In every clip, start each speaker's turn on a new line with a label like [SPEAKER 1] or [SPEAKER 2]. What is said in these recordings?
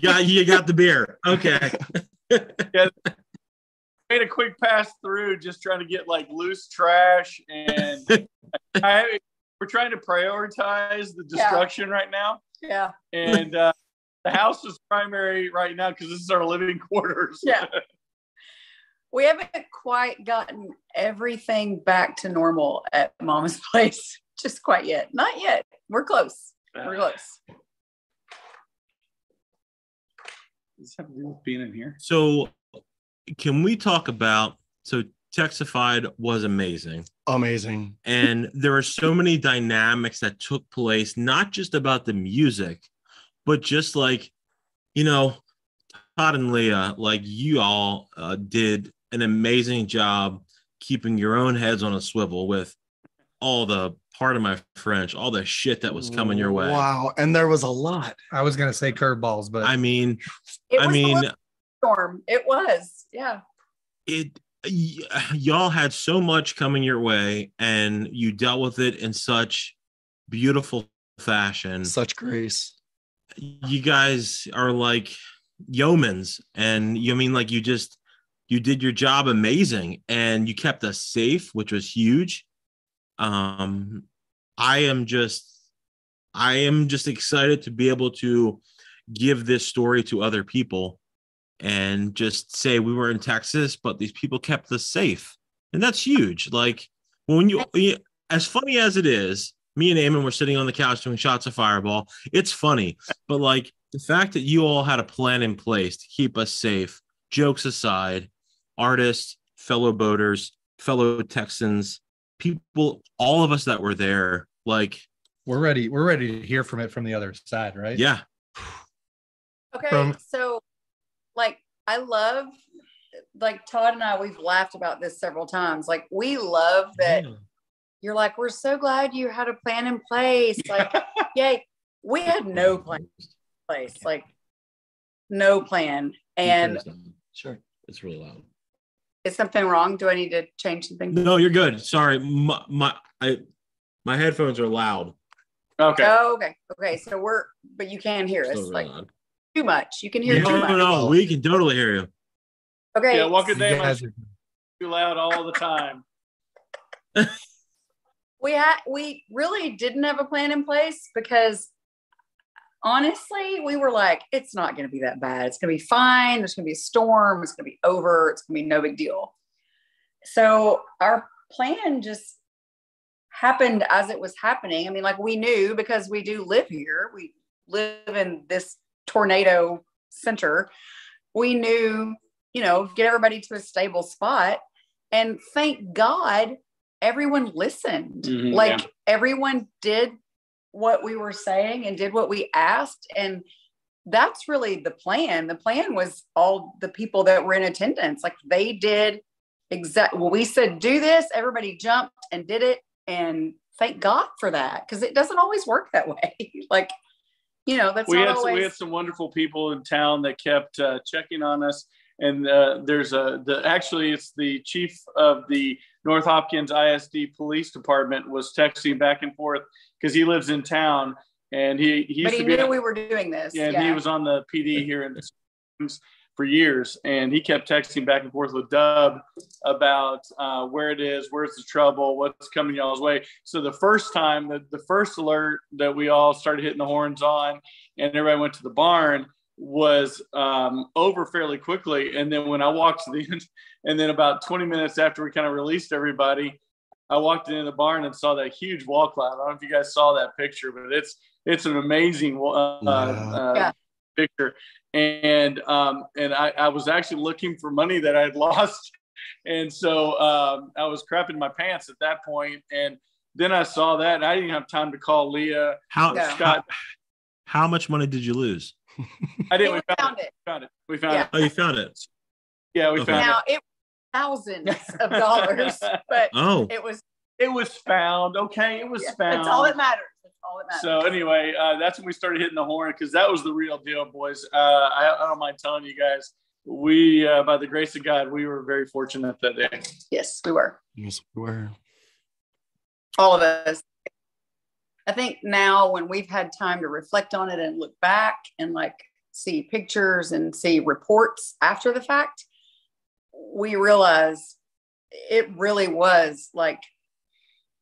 [SPEAKER 1] You got you got the beer. Okay.
[SPEAKER 2] yeah. Made a quick pass through, just trying to get like loose trash, and I, we're trying to prioritize the destruction yeah. right now.
[SPEAKER 3] Yeah.
[SPEAKER 2] And uh, the house is primary right now because this is our living quarters.
[SPEAKER 3] Yeah. we haven't quite gotten everything back to normal at Mama's place, just quite yet. Not yet. We're close. We're uh, close.
[SPEAKER 2] Does have to do with being in here?
[SPEAKER 1] So, can we talk about so Texafied was amazing.
[SPEAKER 4] Amazing.
[SPEAKER 1] And there are so many dynamics that took place, not just about the music, but just like, you know, Tod and Leah, like you all uh, did an amazing job keeping your own heads on a swivel with all the part of my French, all the shit that was coming your way.
[SPEAKER 4] Wow. And there was a lot.
[SPEAKER 5] I was going to say curveballs, but
[SPEAKER 1] I mean, I mean,
[SPEAKER 3] storm. It was, yeah.
[SPEAKER 1] It, y- y'all had so much coming your way and you dealt with it in such beautiful fashion,
[SPEAKER 4] such grace.
[SPEAKER 1] You guys are like yeomans, and you I mean like you just you did your job amazing and you kept us safe, which was huge. Um, I am just, I am just excited to be able to give this story to other people and just say we were in Texas, but these people kept us safe. And that's huge. Like when you, as funny as it is, me and Eamon were sitting on the couch doing shots of fireball. It's funny, but like the fact that you all had a plan in place to keep us safe, jokes aside, artists, fellow boaters, fellow Texans, people, all of us that were there, like
[SPEAKER 5] we're ready. We're ready to hear from it from the other side, right?
[SPEAKER 1] Yeah.
[SPEAKER 3] Okay, from- so like I love like Tod and I, we've laughed about this several times. Like we love that yeah. you're like, we're so glad you had a plan in place. Like, yay. We had no plan in place, like no plan. And
[SPEAKER 1] sure, it's really loud.
[SPEAKER 3] Is something wrong? Do I need to change something?
[SPEAKER 1] No, you're good. Sorry, my my I, my headphones are loud.
[SPEAKER 3] Okay. Oh, okay. Okay. So we're, but you can hear us like loud. too much. You can hear
[SPEAKER 1] no,
[SPEAKER 3] too
[SPEAKER 1] much. No, no, we can totally hear you.
[SPEAKER 3] Okay.
[SPEAKER 2] Yeah, walk it down. Too loud all the time.
[SPEAKER 3] we had we really didn't have a plan in place because honestly, we were like, it's not going to be that bad. It's going to be fine. There's going to be a storm. It's going to be over. It's going to be no big deal. So our plan just happened as it was happening. I mean, like we knew because we do live here, we live in this tornado center. We knew, you know, get everybody to a stable spot. And thank God everyone listened. Mm-hmm, like yeah. everyone did what we were saying and did what we asked. And that's really the plan. The plan was all the people that were in attendance, like they did exactly well, we said, do this, everybody jumped and did it. And thank God for that, because it doesn't always work that way. like, you know, that's
[SPEAKER 2] we
[SPEAKER 3] had
[SPEAKER 2] always... we had some wonderful people in town that kept uh, checking on us. And uh, there's a the actually it's the chief of the North Hopkins ISD Police Department was texting back and forth because he lives in town and he he
[SPEAKER 3] but he knew we were doing this.
[SPEAKER 2] Yeah, yeah. he was on the PD here in the for years, and he kept texting back and forth with Dub about uh, where it is, where's the trouble, what's coming y'all's way. So the first time, the, the first alert that we all started hitting the horns on, and everybody went to the barn was um, over fairly quickly. And then when I walked to the end, and then about 20 minutes after we kind of released everybody, I walked into the barn and saw that huge wall cloud. I don't know if you guys saw that picture, but it's it's an amazing uh, yeah. Uh, yeah. picture. And um, and I, I, was actually looking for money that I had lost, and so um, I was crapping my pants at that point. And then I saw that, and I didn't have time to call Leah.
[SPEAKER 1] How Scott? How, how much money did you lose?
[SPEAKER 2] I didn't. We found, found it. it. Found it. We found yeah. it.
[SPEAKER 1] Oh, you found it.
[SPEAKER 2] Yeah, we okay. found
[SPEAKER 3] now, it. it thousands of dollars, but oh. it was
[SPEAKER 2] it was found. Okay, it was yeah, found.
[SPEAKER 3] That's all that matters. That's all that matters.
[SPEAKER 2] So anyway, uh, that's when we started hitting the horn because that was the real deal, boys. Uh, I, I, don't mind telling you guys, we uh, by the grace of God, we were very fortunate that day.
[SPEAKER 3] Yes, we were.
[SPEAKER 4] Yes, we were.
[SPEAKER 3] All of us. I think now when we've had time to reflect on it and look back and like see pictures and see reports after the fact, we realized it really was like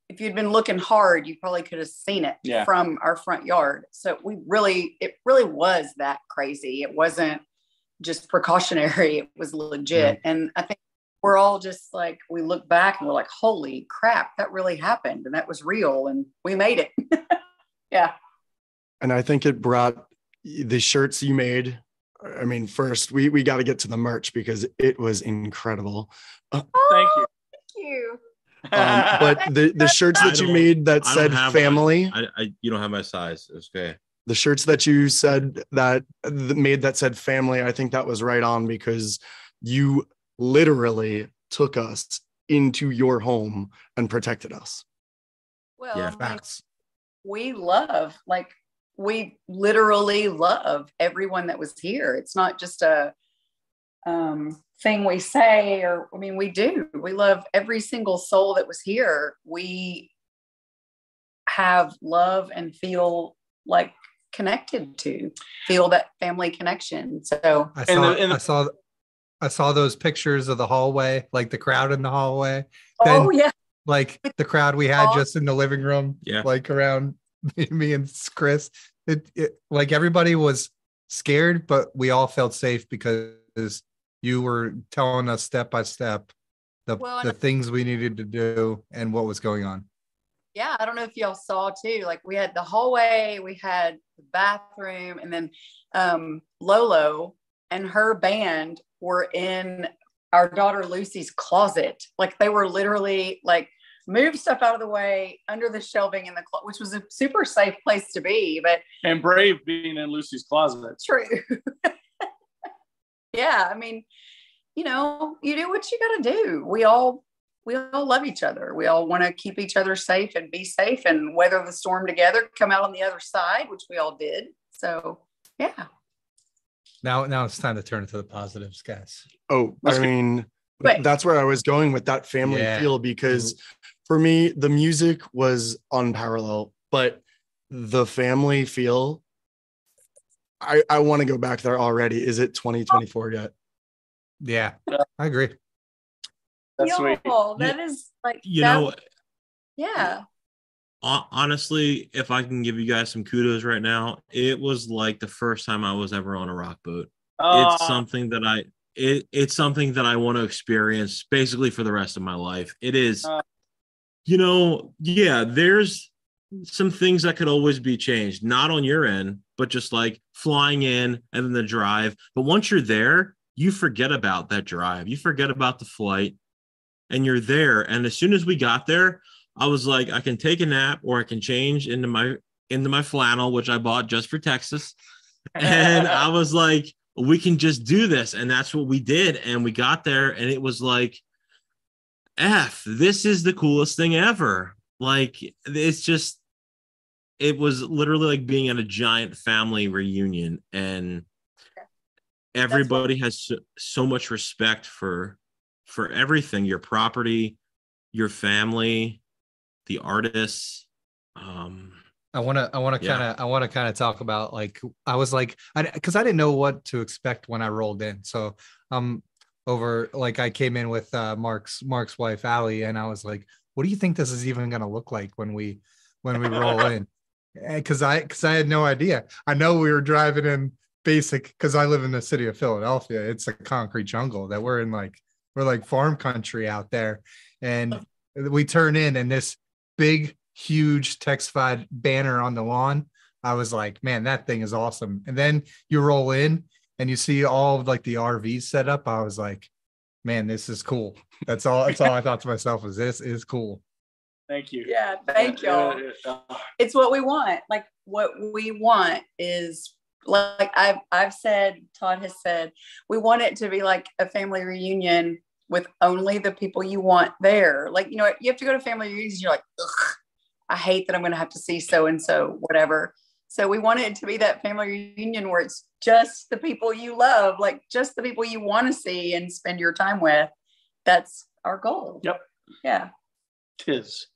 [SPEAKER 3] if you'd been looking hard, you probably could have seen it
[SPEAKER 2] Yeah.
[SPEAKER 3] from our front yard. So we really, it really was that crazy. It wasn't just precautionary, it was legit. And I think we're all just like, we look back and we're like, holy crap, that really happened and that was real and we made it. yeah.
[SPEAKER 4] And I think it brought the shirts you made. I mean, first we we got to get to the merch because it was incredible.
[SPEAKER 2] Thank you.
[SPEAKER 3] Thank you.
[SPEAKER 4] Um, but the the shirts that you made that
[SPEAKER 1] I
[SPEAKER 4] said
[SPEAKER 1] have
[SPEAKER 4] family,
[SPEAKER 1] I, I you don't have my size. It's okay.
[SPEAKER 4] the shirts that you said that th- made that said family, I think that was right on because you literally took us into your home and protected us.
[SPEAKER 3] Well,
[SPEAKER 1] Yeah.
[SPEAKER 3] I mean,
[SPEAKER 5] Facts.
[SPEAKER 3] we love like we literally love everyone that was here. It's not just a um, thing we say or i mean we do. We love every single soul that was here. We have love and feel like connected to feel that family connection. So
[SPEAKER 5] I
[SPEAKER 2] And
[SPEAKER 5] saw,
[SPEAKER 2] the- and the-
[SPEAKER 5] I saw, I saw those pictures of the hallway, like the crowd in the hallway, Then-
[SPEAKER 3] oh yeah.
[SPEAKER 5] like the crowd we had
[SPEAKER 3] Oh.
[SPEAKER 5] just in the living room,
[SPEAKER 1] Yeah.
[SPEAKER 5] like around me, and Chris. It, it, like everybody was scared, but we all felt safe because you were telling us step by step the
[SPEAKER 3] Well,
[SPEAKER 5] the things we needed to do and what was going on.
[SPEAKER 3] yeah, I don't know if y'all saw too. Like we had the hallway, we had the bathroom, and then um, Lolo and her band were in our daughter Lucy's closet. Like they were literally like move stuff out of the way under the shelving in the closet, which was a super safe place to be. But
[SPEAKER 2] and brave being in Lucy's closet.
[SPEAKER 3] true. yeah, I mean, you know, you do what you got to do. We all we all love each other. We all want to keep each other safe and be safe and weather the storm together, come out on the other side, which we all did. So, yeah.
[SPEAKER 5] Now, now it's time to turn it to the positives, guys.
[SPEAKER 4] Oh, I mean,
[SPEAKER 3] Wait.
[SPEAKER 4] that's where I was going with that family
[SPEAKER 5] Yeah.
[SPEAKER 4] feel because mm-hmm. For me, the music was unparalleled, but the family feel, I, I want to go back there already. Is it 2024 yet?
[SPEAKER 5] Yeah,
[SPEAKER 2] Yeah.
[SPEAKER 5] I agree.
[SPEAKER 2] That's sweet.
[SPEAKER 3] That is like
[SPEAKER 1] You
[SPEAKER 3] that-
[SPEAKER 1] know,
[SPEAKER 3] yeah.
[SPEAKER 1] honestly, if I can give you guys some kudos right now, it was like the first time I was ever on a rock boat. It's
[SPEAKER 2] Uh,
[SPEAKER 1] something that I it it's something that I want to experience basically for the rest of my life. It is
[SPEAKER 2] Uh.
[SPEAKER 1] You know, yeah, there's some things that could always be changed, not on your end, but just like flying in and then the drive. But once you're there, you forget about that drive. You forget about the flight and you're there. And as soon as we got there, I was like, I can take a nap or I can change into my into my flannel, which I bought just for Texas. And I was like, we can just do this. And that's what we did. And we got there and it was like, F, this is the coolest thing ever. Like, it's just, it was literally like being at a giant family reunion. And everybody has so, so much respect for for everything your property your family the artists um
[SPEAKER 5] I want to, I want to kind of, I want to kind of talk about like, I was like, I, cause I didn't know what to expect when I rolled in. So, um, over, like I came in with, uh, Mark's, Mark's wife, Allie, and I was like, what do you think this is even going to look like when we, when we roll in? Eh, Cause I, cause I had no idea. I know we were driving in basic, cause I live in the city of Philadelphia. It's a concrete jungle that we're in like, we're like farm country out there. And we turn in and this big, huge Texafied banner on the lawn. I was like, man, that thing is awesome. And then you roll in and you see all of like the RVs set up. I was like, man, this is cool. That's all. That's all I thought to myself was this is cool.
[SPEAKER 2] Thank you.
[SPEAKER 3] Yeah. Thank y'all. It's what we want. Like what we want is like I've I've said, Tod has said, we want it to be like a family reunion with only the people you want there. Like, you know, you have to go to family reunions, you're like, Ugh, I hate that I'm gonna have to see so and so, whatever. So we want it to be that family reunion where it's just the people you love, like just the people you want to see and spend your time with. That's our goal.
[SPEAKER 2] Yep.
[SPEAKER 3] Yeah.
[SPEAKER 2] tis.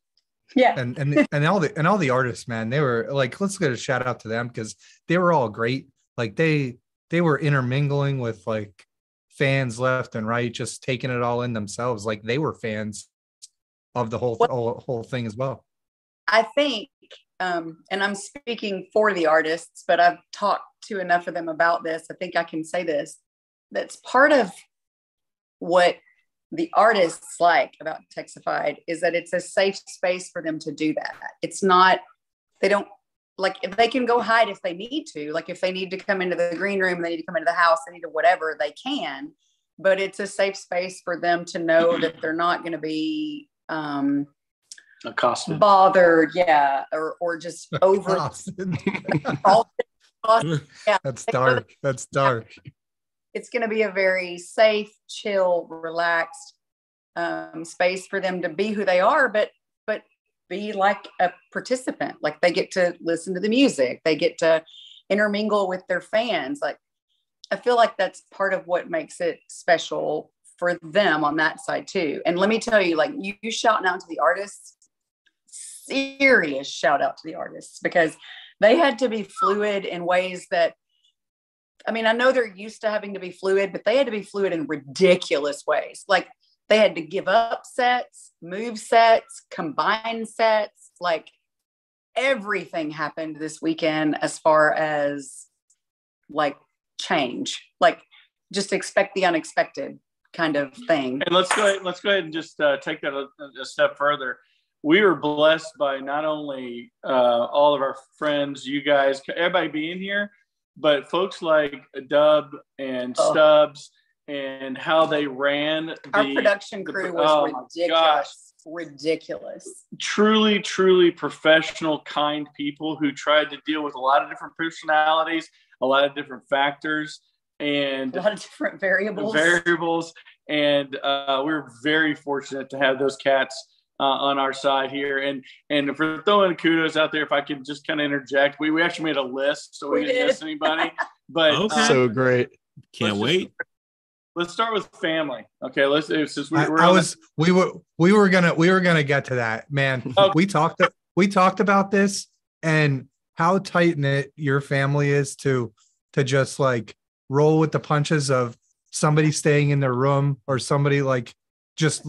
[SPEAKER 3] Yeah.
[SPEAKER 5] And and and all the and all the artists, man, they were like, let's get a shout out to them because they were all great. Like they they were intermingling with like fans left and right, just taking it all in themselves. Like they were fans of the whole
[SPEAKER 3] What-
[SPEAKER 5] whole, whole thing as well.
[SPEAKER 3] I think, um, and I'm speaking for the artists, but I've talked to enough of them about this. I think I can say this. That's part of what the artists like about Texafied is that it's a safe space for them to do that. It's not, they don't like if they can go hide if they need to, like if they need to come into the green room, they need to come into the house, they need to whatever, they can. But it's a safe space for them to know that they're not going to be um,
[SPEAKER 2] Accosted.
[SPEAKER 3] bothered, yeah, or or just over yeah,
[SPEAKER 5] That's dark. That's dark.
[SPEAKER 3] it's going to be a very safe, chill, relaxed um, space for them to be who they are, but but be like a participant. Like they get to listen to the music, they get to intermingle with their fans. Like I feel like that's part of what makes it special for them on that side too. And let me tell you, like you, you shouting out to the artists, serious shout out to the artists because they had to be fluid in ways that I mean, I know they're used to having to be fluid, but they had to be fluid in ridiculous ways. Like they had to give up sets, move sets, combine sets. Like everything happened this weekend as far as like change. Like just expect the unexpected kind of thing.
[SPEAKER 2] And let's go ahead, let's go ahead and just uh, take that a, a step further. We were blessed by not only uh, all of our friends, you guys, everybody being here, but folks like Dub and
[SPEAKER 3] Oh.
[SPEAKER 2] Stubbs and how they ran the
[SPEAKER 3] Our production
[SPEAKER 2] the-
[SPEAKER 3] crew was
[SPEAKER 2] oh
[SPEAKER 3] ridiculous. Ridiculous.
[SPEAKER 2] truly, truly professional, kind people who tried to deal with a lot of different personalities, a lot of different factors, and
[SPEAKER 3] A lot of different variables.
[SPEAKER 2] variables. And uh, we're very fortunate to have those cats uh, on our side here. And and for throwing kudos out there, if I can just kind of interject, we, we actually made a list so we,
[SPEAKER 3] We
[SPEAKER 2] didn't
[SPEAKER 3] did.
[SPEAKER 2] miss anybody. But
[SPEAKER 1] Okay.
[SPEAKER 2] uh,
[SPEAKER 4] so great.
[SPEAKER 1] Can't
[SPEAKER 2] Let's
[SPEAKER 1] wait.
[SPEAKER 2] let's start with family. Okay, let's since we,
[SPEAKER 5] I,
[SPEAKER 2] we're
[SPEAKER 5] I
[SPEAKER 2] on
[SPEAKER 5] was we were we were gonna we were gonna get to that man
[SPEAKER 2] Okay.
[SPEAKER 5] we talked we talked about this and how tight knit your family is to to just like roll with the punches of somebody staying in their room or somebody like just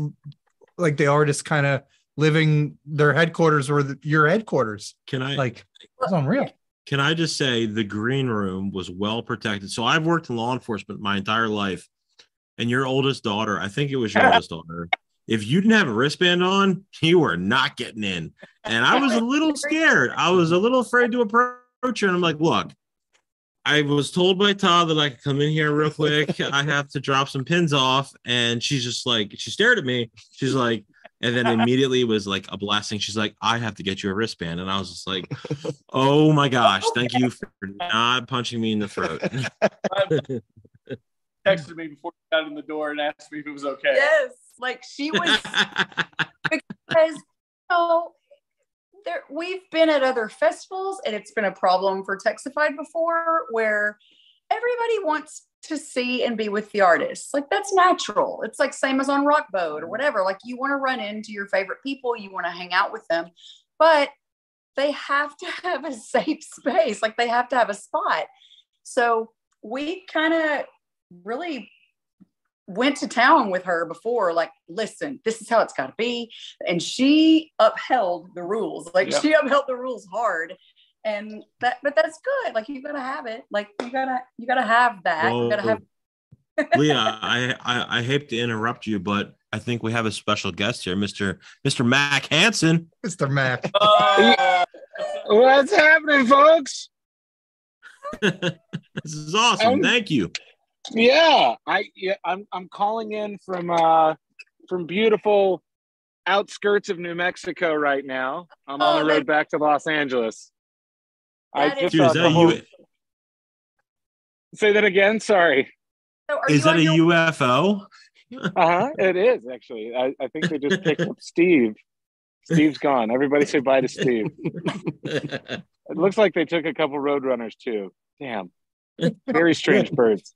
[SPEAKER 5] like the artist kind of living their headquarters or the, your headquarters
[SPEAKER 1] Can I
[SPEAKER 5] like it's unreal
[SPEAKER 1] can I just say the green room was well protected? So I've worked in law enforcement my entire life, and your oldest daughter, I think it was your oldest daughter. If you didn't have a wristband on, you were not getting in. And I was a little scared. I was a little afraid to approach her. And I'm like, look, I was told by Tod that I could come in here real quick. I have to drop some pins off. And she's just like, she stared at me. She's like, and then immediately was like a blessing. She's like, I have to get you a wristband. And I was just like, oh my gosh, thank you for not punching me in the throat.
[SPEAKER 2] texted me before she got in the door and asked me if it was okay.
[SPEAKER 3] Yes. Like she was because you know, there we've been at other festivals and it's been a problem for Texafied before where everybody wants to see and be with the artists. Like that's natural. It's like same as on Rock Boat or whatever. Like you want to run into your favorite people, you want to hang out with them, but they have to have a safe space. Like they have to have a spot. So we kind of really went to town with her before like listen this is how it's got to be and she upheld the rules like
[SPEAKER 2] Yeah.
[SPEAKER 3] she upheld the rules hard and that but that's good like you gotta have it like you gotta you gotta have that you gotta have
[SPEAKER 1] Leah, I, I I hate to interrupt you, but I think we have a special guest here, Mr. Mr. Mac Hansen.
[SPEAKER 5] mr mac
[SPEAKER 2] Uh,
[SPEAKER 6] What's happening, folks?
[SPEAKER 1] this is awesome.
[SPEAKER 6] Um,
[SPEAKER 1] Thank you.
[SPEAKER 6] Yeah, I yeah, I'm I'm calling in from uh from beautiful outskirts of New Mexico right now. I'm on
[SPEAKER 3] Oh,
[SPEAKER 6] the road back to Los Angeles. I
[SPEAKER 3] That is-
[SPEAKER 6] just
[SPEAKER 1] Dude, is that
[SPEAKER 6] the whole-
[SPEAKER 1] U-
[SPEAKER 6] say that again. Sorry.
[SPEAKER 3] so
[SPEAKER 1] is that a
[SPEAKER 3] your-
[SPEAKER 1] UFO?
[SPEAKER 6] Uh huh. It is actually. I, I think they just picked up Steve. Steve's gone. Everybody say bye to Steve. It looks like they took a couple roadrunners too. Damn. Very strange birds.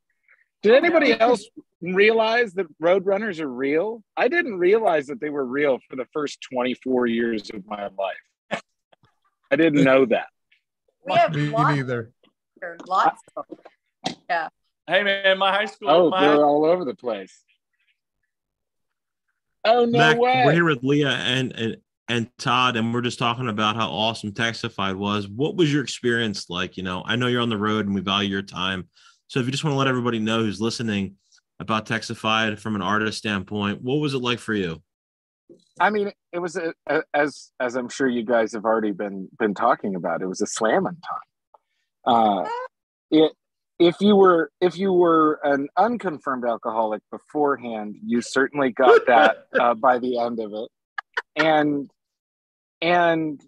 [SPEAKER 6] Did oh, anybody else realize that roadrunners are real? I didn't realize that they were real for the first 24 years of my life. I didn't know that.
[SPEAKER 3] we have
[SPEAKER 5] me
[SPEAKER 3] lots,
[SPEAKER 5] neither
[SPEAKER 3] lots of them.
[SPEAKER 2] Hey man, my high school.
[SPEAKER 6] Oh,
[SPEAKER 2] my
[SPEAKER 6] they're
[SPEAKER 2] high-
[SPEAKER 6] all over the place. Oh no
[SPEAKER 1] Mac,
[SPEAKER 6] way!
[SPEAKER 1] we're here with Leah and, and and Tod, and we're just talking about how awesome Texafied was. What was your experience like? You know, I know you're on the road and we value your time. So if you just want to let everybody know who's listening about Texafied from an artist standpoint, what was it like for you?
[SPEAKER 6] I mean, it was a, a, as as I'm sure you guys have already been been talking about. It was a slamming time. Uh, it if you were if you were an unconfirmed alcoholic beforehand, you certainly got that uh, by the end of it, and and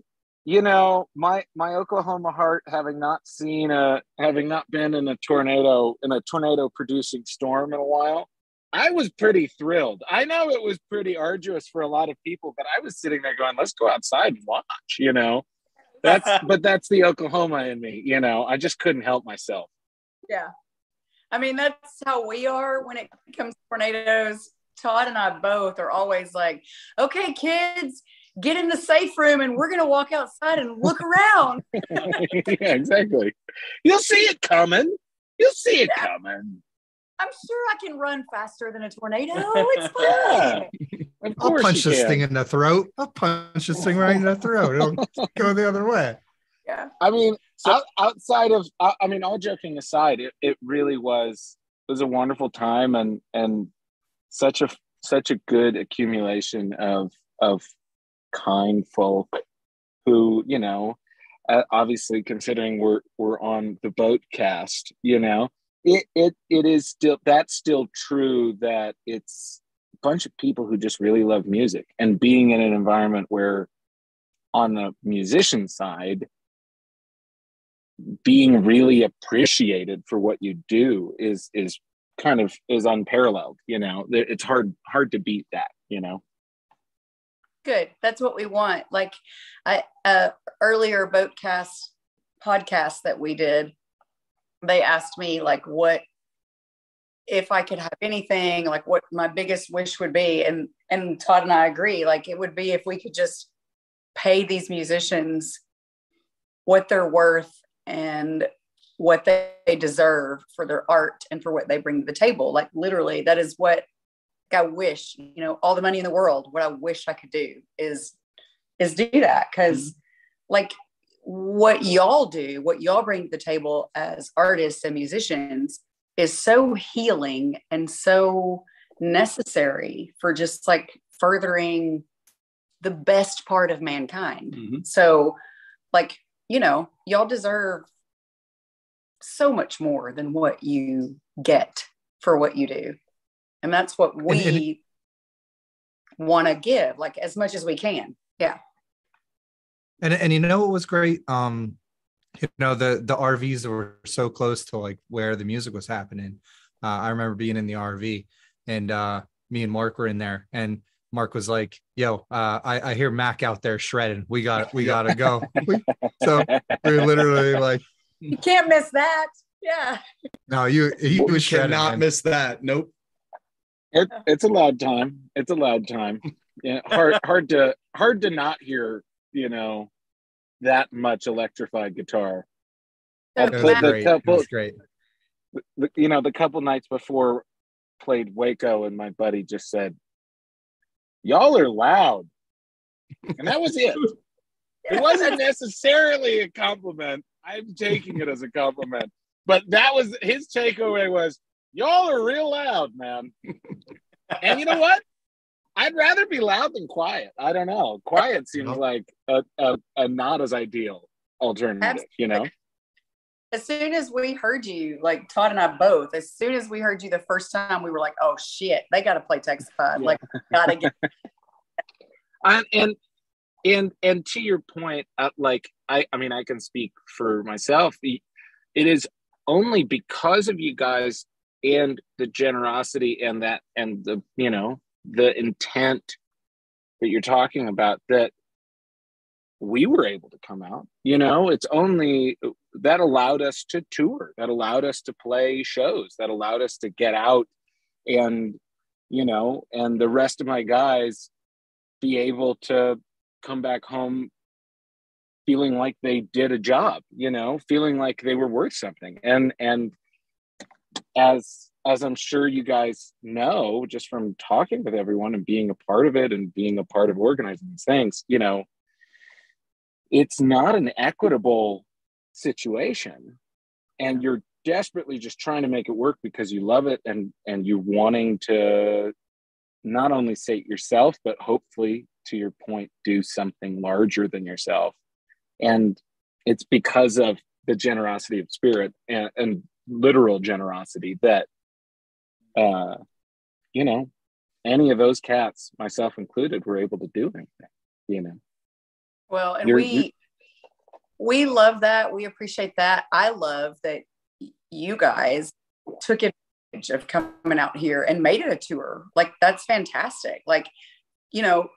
[SPEAKER 6] you know my my Oklahoma heart, having not seen a having not been in a tornado in a tornado producing storm in a while. I was pretty thrilled. I know it was pretty arduous for a lot of people, but I was sitting there going, "Let's go outside and watch," you know. That's but that's the Oklahoma in me, you know. I just couldn't help myself.
[SPEAKER 3] Yeah. I mean, that's how we are when it comes to tornadoes. Tod and I both are always like, okay, kids, get in the safe room and we're going to walk outside and look around.
[SPEAKER 6] yeah, exactly. You'll see it coming. You'll see it coming.
[SPEAKER 3] I'm sure I can run faster than a tornado. It's fine.
[SPEAKER 6] Of
[SPEAKER 5] I'll punch this
[SPEAKER 6] can.
[SPEAKER 5] thing in the throat. I'll punch this thing right in the throat. It'll go the other way.
[SPEAKER 3] Yeah.
[SPEAKER 6] I mean, out, outside of, I I mean, all joking aside, it, it really was it was a wonderful time and and such a such a good accumulation of of kind folk who you know, uh, obviously considering we're we're on the boat cast, you know, it it it is still that's still true that it's a bunch of people who just really love music and being in an environment where on the musician side being really appreciated for what you do is is kind of is unparalleled you know it's hard hard to beat that you know
[SPEAKER 3] Good. That's what we want. Like I uh earlier boatcast podcast that we did, they asked me like what if I could have anything, like what my biggest wish would be. And and Tod and I agree, like it would be if we could just pay these musicians what they're worth and what they deserve for their art and for what they bring to the table. Like literally, that is what I wish, you know, all the money in the world, what I wish I could do is is do that. because like what y'all do, what y'all bring to the table as artists and musicians is so healing and so necessary for just like furthering the best part of mankind.
[SPEAKER 2] Mhm.
[SPEAKER 3] So, like, you know, y'all deserve so much more than what you get for what you do. And that's what we want to give, like, as much as we can. Yeah.
[SPEAKER 5] And and you know what was great? Um, you know the the RVs were so close to like where the music was happening. Uh, I remember being in the RV, and uh, me and Mark were in there, and Mark was like, "Yo, uh, I I hear Mac out there shredding. We got we gotta go." So we are literally like,
[SPEAKER 3] You can't miss that. Yeah.
[SPEAKER 5] "No, you he was shredding."
[SPEAKER 4] cannot
[SPEAKER 5] man.
[SPEAKER 4] miss that. Nope.
[SPEAKER 6] It, it's a loud time it's a loud time yeah hard hard to hard to not hear you know that much electrified guitar
[SPEAKER 3] So
[SPEAKER 5] It was
[SPEAKER 6] But the
[SPEAKER 5] great.
[SPEAKER 6] Couple-
[SPEAKER 5] great.
[SPEAKER 6] The- you know the couple nights before played waco and my buddy just said y'all are loud and that was it it wasn't necessarily a compliment. I'm taking it as a compliment. But that was his takeaway was y'all are real loud, man. and you know what? I'd rather be loud than quiet. I don't know. Quiet seems like a, a, a not as ideal alternative, you know?
[SPEAKER 3] as soon as we heard you, like Tod and I both, as soon as we heard you the first time, we were like, oh shit, they got to play Texafied.
[SPEAKER 6] Yeah.
[SPEAKER 3] Like, gotta get
[SPEAKER 6] and and and and to your point uh, like i i mean i can speak for myself it is only because of you guys and the generosity and that and the you know the intent that you're talking about that we were able to come out. You know it's only that allowed us to tour that allowed us to play shows that allowed us to get out and you know and the rest of my guys be able to come back home feeling like they did a job you know feeling like they were worth something. And and as as I'm sure you guys know, just from talking with everyone and being a part of it and being a part of organizing these things, you know, it's not an equitable situation. And you're desperately just trying to make it work because you love it and and you wanting to not only sate yourself, but hopefully to your point, do something larger than yourself. And it's because of the generosity of spirit and, and literal generosity that uh, you know, any of those cats, myself included, were able to do anything, you know.
[SPEAKER 3] Well, and
[SPEAKER 6] You're-
[SPEAKER 3] we
[SPEAKER 6] you're-
[SPEAKER 3] we love that. We appreciate that. I love that you guys took advantage of coming out here and made it a tour. Like that's fantastic. Like, you know,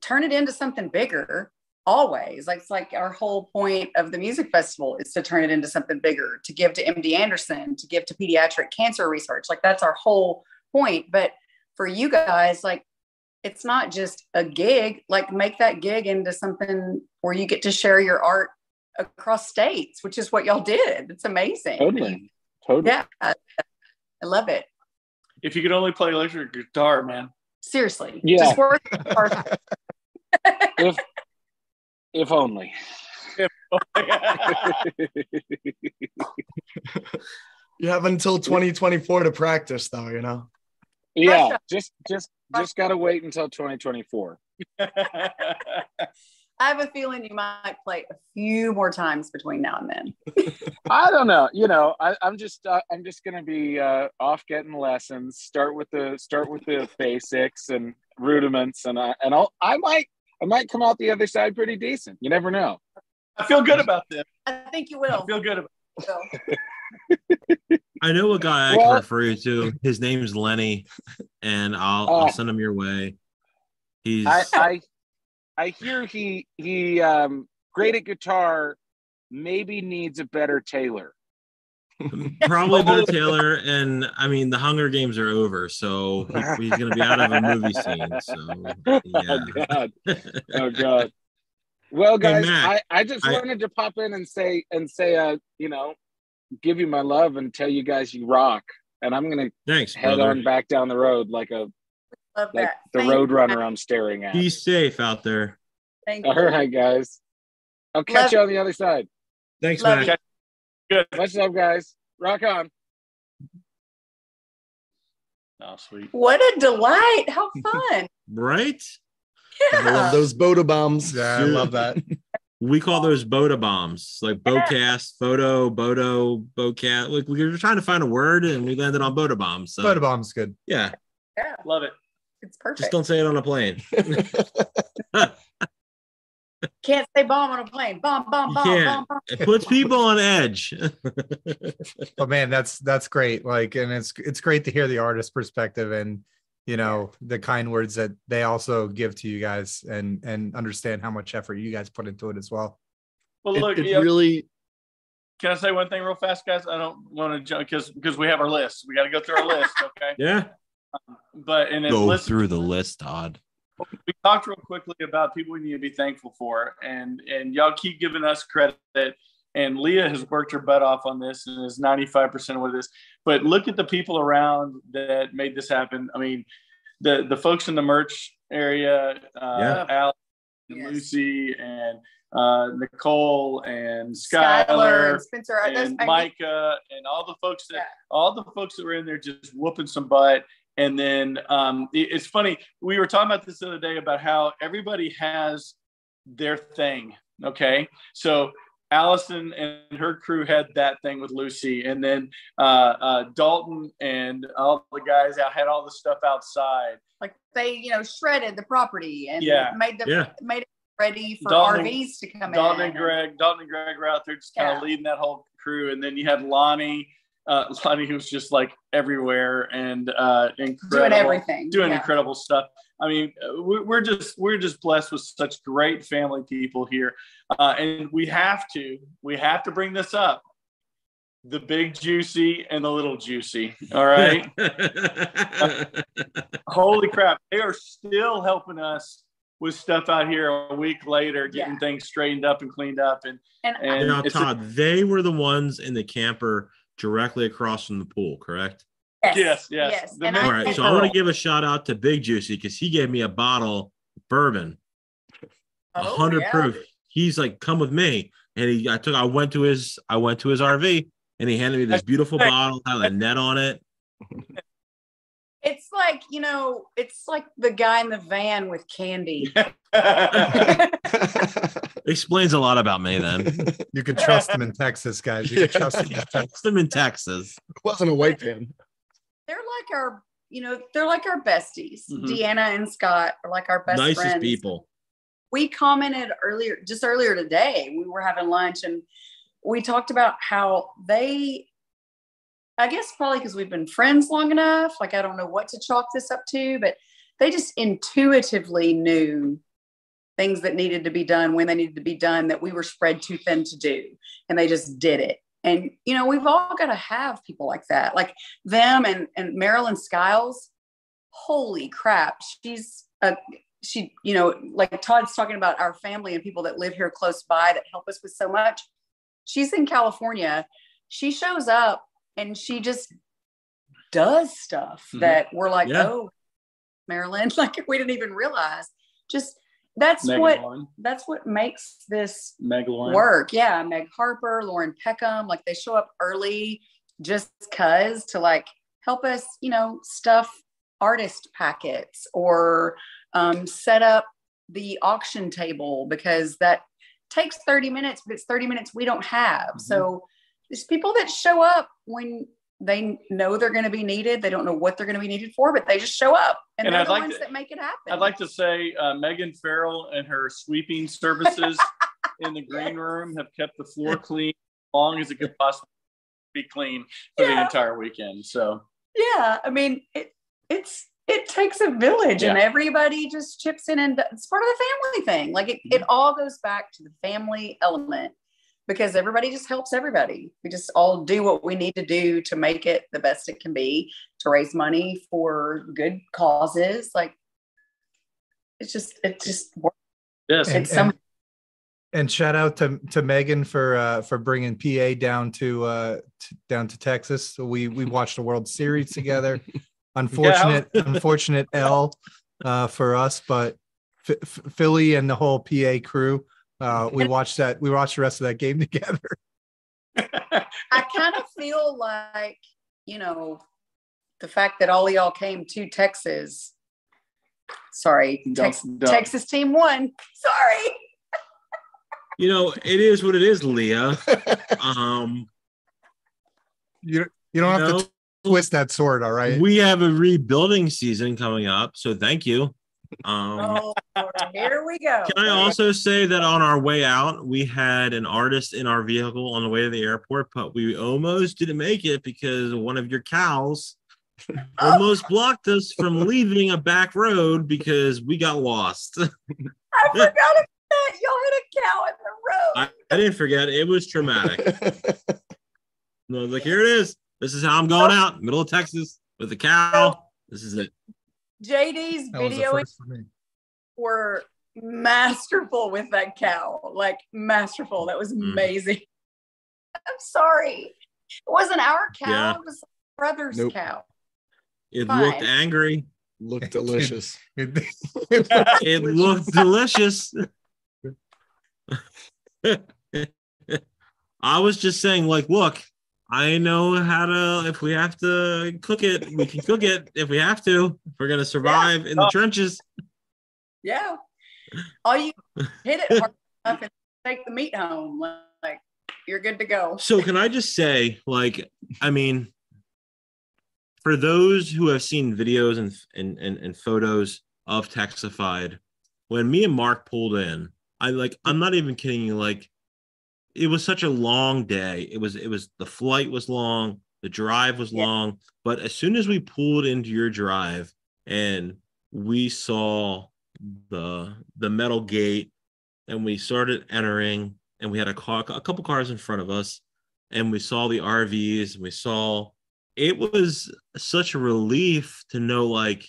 [SPEAKER 3] turn it into something bigger always. Like it's like our whole point of the music festival is to turn it into something bigger, to give to MD Anderson, to give to pediatric cancer research. Like that's our whole point. But for you guys, like it's not just a gig like make that gig into something where you get to share your art across states which is what y'all did it's amazing
[SPEAKER 6] Totally. Totally.
[SPEAKER 3] yeah i I love it
[SPEAKER 2] If you could only play electric guitar, man.
[SPEAKER 3] seriously
[SPEAKER 6] Yeah.
[SPEAKER 3] just work hard.
[SPEAKER 6] If if only.
[SPEAKER 4] You have until 2024 to practice, though. You know.
[SPEAKER 6] yeah, just just just gotta wait until 2024.
[SPEAKER 3] i have a feeling you might play a few more times between now and then
[SPEAKER 6] I don't know. You know, I, I'm just uh, I'm just gonna be uh, off getting lessons. Start with the start with the basics and rudiments, and I and I'll I might I might come out the other side pretty decent. You never know.
[SPEAKER 2] I feel good about this.
[SPEAKER 3] i think you
[SPEAKER 2] I
[SPEAKER 3] will
[SPEAKER 2] feel good about
[SPEAKER 3] So,
[SPEAKER 1] I know a guy I
[SPEAKER 6] Well-
[SPEAKER 1] can refer you to. His name's Lenny, and I'll
[SPEAKER 6] Oh.
[SPEAKER 1] I'll send him your way. He's
[SPEAKER 6] I I I hear he he um great at guitar, maybe needs a better tailor.
[SPEAKER 1] Probably better Taylor, and I mean the Hunger Games are over, so he, he's gonna be out of a movie scene. So yeah.
[SPEAKER 6] Oh God. Oh God. Well, guys,
[SPEAKER 1] Matt,
[SPEAKER 6] I, I just
[SPEAKER 1] I-
[SPEAKER 6] wanted to pop in and say and say uh, you know, give you my love and tell you guys you rock. And I'm gonna
[SPEAKER 1] Thanks,
[SPEAKER 6] head
[SPEAKER 1] brother.
[SPEAKER 6] on back down the road like a
[SPEAKER 3] love
[SPEAKER 6] like
[SPEAKER 3] that
[SPEAKER 6] the
[SPEAKER 3] Thank
[SPEAKER 6] road
[SPEAKER 3] you.
[SPEAKER 6] runner I'm staring at.
[SPEAKER 1] Be safe out there.
[SPEAKER 3] Thank you.
[SPEAKER 6] All right, guys. I'll catch
[SPEAKER 3] Love-
[SPEAKER 6] you on the other side.
[SPEAKER 1] Thanks,
[SPEAKER 3] Love
[SPEAKER 1] Matt.
[SPEAKER 2] Good.
[SPEAKER 6] Much love, guys. Rock on.
[SPEAKER 2] Oh, sweet.
[SPEAKER 3] what a delight how fun
[SPEAKER 1] Right?
[SPEAKER 4] I love those Boda bombs.
[SPEAKER 5] Yeah, I love that.
[SPEAKER 1] We call those Boda bombs, like Bocast, photo, Bodo, Bocat. Like we were trying to find a word, and we landed on Boda bombs. So
[SPEAKER 5] Photo bomb's good.
[SPEAKER 1] yeah,
[SPEAKER 3] yeah
[SPEAKER 2] Love it.
[SPEAKER 3] it's perfect
[SPEAKER 1] just don't say it on a plane.
[SPEAKER 3] can't say bomb on a plane bomb bomb bomb
[SPEAKER 1] can't.
[SPEAKER 3] bomb, bomb.
[SPEAKER 1] It puts people on edge.
[SPEAKER 5] But man, that's that's great. Like, and it's it's great to hear the artist perspective and you know the kind words that they also give to you guys and and understand how much effort you guys put into it as well.
[SPEAKER 2] Well, look,
[SPEAKER 4] it
[SPEAKER 2] yeah,
[SPEAKER 4] really.
[SPEAKER 2] can I say one thing real fast, guys? I don't want to jump because because we have our list. We got to go through our list, okay?
[SPEAKER 1] yeah.
[SPEAKER 2] Um, but and then
[SPEAKER 1] Go
[SPEAKER 2] listen,
[SPEAKER 1] through the list, Tod.
[SPEAKER 2] We talked real quickly about people we need to be thankful for, and and y'all keep giving us credit. And Leah has worked her butt off on this and is 95% of what it is. But look at the people around that made this happen. I mean, the the folks in the merch area, uh,
[SPEAKER 1] Yeah.
[SPEAKER 2] Al and
[SPEAKER 3] Yes.
[SPEAKER 2] Lucy and uh, Nicole and
[SPEAKER 3] Skylar
[SPEAKER 2] Skylar
[SPEAKER 3] and Spencer I- that's-
[SPEAKER 2] and
[SPEAKER 3] I-
[SPEAKER 2] Micah and all the folks that
[SPEAKER 3] Yeah.
[SPEAKER 2] all the folks that were in there just whooping some butt. And then um, it's funny. We were talking about this the other day about how everybody has their thing. Okay, so Allison and her crew had that thing with Lucy, and then uh, uh, Dalton and all the guys out had all the stuff outside.
[SPEAKER 3] like they you know shredded the property and
[SPEAKER 2] Yeah.
[SPEAKER 3] made the
[SPEAKER 1] Yeah.
[SPEAKER 3] made it ready for
[SPEAKER 2] Dalton-
[SPEAKER 3] RVs to come
[SPEAKER 2] Dalton
[SPEAKER 3] in.
[SPEAKER 2] and Greg, Dalton and Greg were out there just kind
[SPEAKER 3] Yeah.
[SPEAKER 2] of leading that whole crew, and then you had Lonnie. Uh, Lonnie, who was just like everywhere and uh, incredible,
[SPEAKER 3] doing everything.
[SPEAKER 2] doing
[SPEAKER 3] yeah.
[SPEAKER 2] incredible stuff. I mean, uh, we- we're just we're just blessed with such great family people here, uh, and we have to we have to bring this up: the big juicy and the little juicy. All right, holy crap, they are still helping us with stuff out here a week later, getting
[SPEAKER 3] Yeah.
[SPEAKER 2] things straightened up and cleaned up, and
[SPEAKER 3] And
[SPEAKER 2] and
[SPEAKER 1] You know,
[SPEAKER 2] a-
[SPEAKER 1] Tod, they were the ones in the camper directly across from the pool, correct?
[SPEAKER 2] Yes, yes. The
[SPEAKER 3] And
[SPEAKER 2] main-
[SPEAKER 1] All
[SPEAKER 3] I,
[SPEAKER 1] right, so I want to give a shout out to Big Juicy because he gave me a bottle of bourbon, a
[SPEAKER 3] Oh,
[SPEAKER 1] hundred
[SPEAKER 3] yeah.
[SPEAKER 1] proof. He's like, "Come with me," and he, I took, I went to his, I went to his RV, and he handed me this beautiful bottle, had a net on it.
[SPEAKER 3] It's like, you know, it's like the guy in the van with candy.
[SPEAKER 1] Explains a lot about me. Then
[SPEAKER 5] You can trust them in Texas, guys. You can trust them in Texas.
[SPEAKER 1] I'm in Texas.
[SPEAKER 4] Wasn't a white van.
[SPEAKER 3] they're like our, you know, they're like our besties.
[SPEAKER 2] Mhm.
[SPEAKER 3] Deanna and Scott are like our best
[SPEAKER 1] Nicest
[SPEAKER 3] friends.
[SPEAKER 1] people.
[SPEAKER 3] we commented earlier, just earlier today, we were having lunch and we talked about how they, I guess probably because we've been friends long enough. Like, I don't know what to chalk this up to, but they just intuitively knew things that needed to be done when they needed to be done that we were spread too thin to do. And they just did it. And, you know, we've all got to have people like that, like them and, and Marilyn Skiles. Holy crap. She's a, she, you know, like Tod's talking about our family and people that live here close by that help us with so much. She's in California. She shows up and she just does stuff
[SPEAKER 2] Mhm.
[SPEAKER 3] that we're like,
[SPEAKER 1] Yeah.
[SPEAKER 3] oh, Marilyn, like we didn't even realize. Just that's
[SPEAKER 2] Meg
[SPEAKER 3] what
[SPEAKER 2] Lauren.
[SPEAKER 3] that's what makes this
[SPEAKER 2] Meg Lauren.
[SPEAKER 3] work. Yeah, Meg Harper, Lauren Peckham, like they show up early just cuz to like help us, you know, stuff artist packets or um, set up the auction table because that takes 30 minutes, but it's 30 minutes we don't have. So there's people that show up when they know they're going to be needed. They don't know what they're going to be needed for, but they just show up and,
[SPEAKER 2] And
[SPEAKER 3] they're
[SPEAKER 2] I'd
[SPEAKER 3] the
[SPEAKER 2] like
[SPEAKER 3] ones
[SPEAKER 2] to-
[SPEAKER 3] that make it happen.
[SPEAKER 2] I'd like to say uh, Megan Farrell and her sweeping services in the green room have kept the floor clean as long as it could possibly be clean for the entire weekend. So
[SPEAKER 3] yeah i mean it it's it takes a village and everybody just chips in and it's part of the family thing like it,
[SPEAKER 2] Mm-hmm.
[SPEAKER 3] it all goes back to the family element because everybody just helps everybody we just all do what we need to do to make it the best it can be to raise money for good causes like it's just it just works.
[SPEAKER 2] yes,
[SPEAKER 5] And,
[SPEAKER 3] It's some-
[SPEAKER 5] and, and shout out to, to Megan for uh, for bringing PA down to, uh, to down to Texas. So we we watched the World Series together. Unfortunate, unfortunate L uh, for us, but F- F- Philly and the whole PA crew. Uh, we watched that. We watched the rest of that game together.
[SPEAKER 3] i kind of feel like you know the fact that all of y'all came to texas sorry
[SPEAKER 2] Don't-
[SPEAKER 3] Tex-
[SPEAKER 2] don't.
[SPEAKER 3] texas team won sorry
[SPEAKER 1] You know, it is what it is, Leah. Um,
[SPEAKER 5] You you don't have
[SPEAKER 1] know,
[SPEAKER 5] to twist that sword, all right?
[SPEAKER 1] we have a rebuilding season coming up, so thank you. Um,
[SPEAKER 3] oh here we go
[SPEAKER 1] Can I also say that on our way out, we had an artist in our vehicle on the way to the airport, but we almost didn't make it because one of your cows almost blocked us from leaving a back road because we got lost.
[SPEAKER 3] i forgot about that y'all had a cow in the road
[SPEAKER 1] I, I didn't forget. It was traumatic. And I was like, here it is. This is how I'm going out, middle of Texas with a cow. This is it.
[SPEAKER 3] Jd's
[SPEAKER 5] That was
[SPEAKER 3] videoing
[SPEAKER 5] first for me.
[SPEAKER 3] were masterful with that cow like masterful that was
[SPEAKER 1] Mhm.
[SPEAKER 3] amazing i'm sorry it wasn't our cow
[SPEAKER 1] Yeah.
[SPEAKER 3] it was brother's
[SPEAKER 4] Nope.
[SPEAKER 3] cow
[SPEAKER 1] It
[SPEAKER 3] Fine.
[SPEAKER 1] looked angry.
[SPEAKER 4] Looked delicious.
[SPEAKER 1] It looked delicious. I was just saying, like, look, I know how to. If we have to cook it, we can cook it. If we have to, if we're gonna survive in the trenches.
[SPEAKER 3] Yeah. All you hit it hard enough and take the meat home. Like you're good to go.
[SPEAKER 1] So can I just say, like, I mean, for those who have seen videos and and and, and photos of Texafied, when me and Mark pulled in, I like, I'm not even kidding you, like, it was such a long day. It was, it was the flight was long, the drive was
[SPEAKER 3] Yeah.
[SPEAKER 1] long, but as soon as we pulled into your drive and we saw the the metal gate and we started entering and we had a car a couple cars in front of us and we saw the RVs and we saw it was such a relief to know like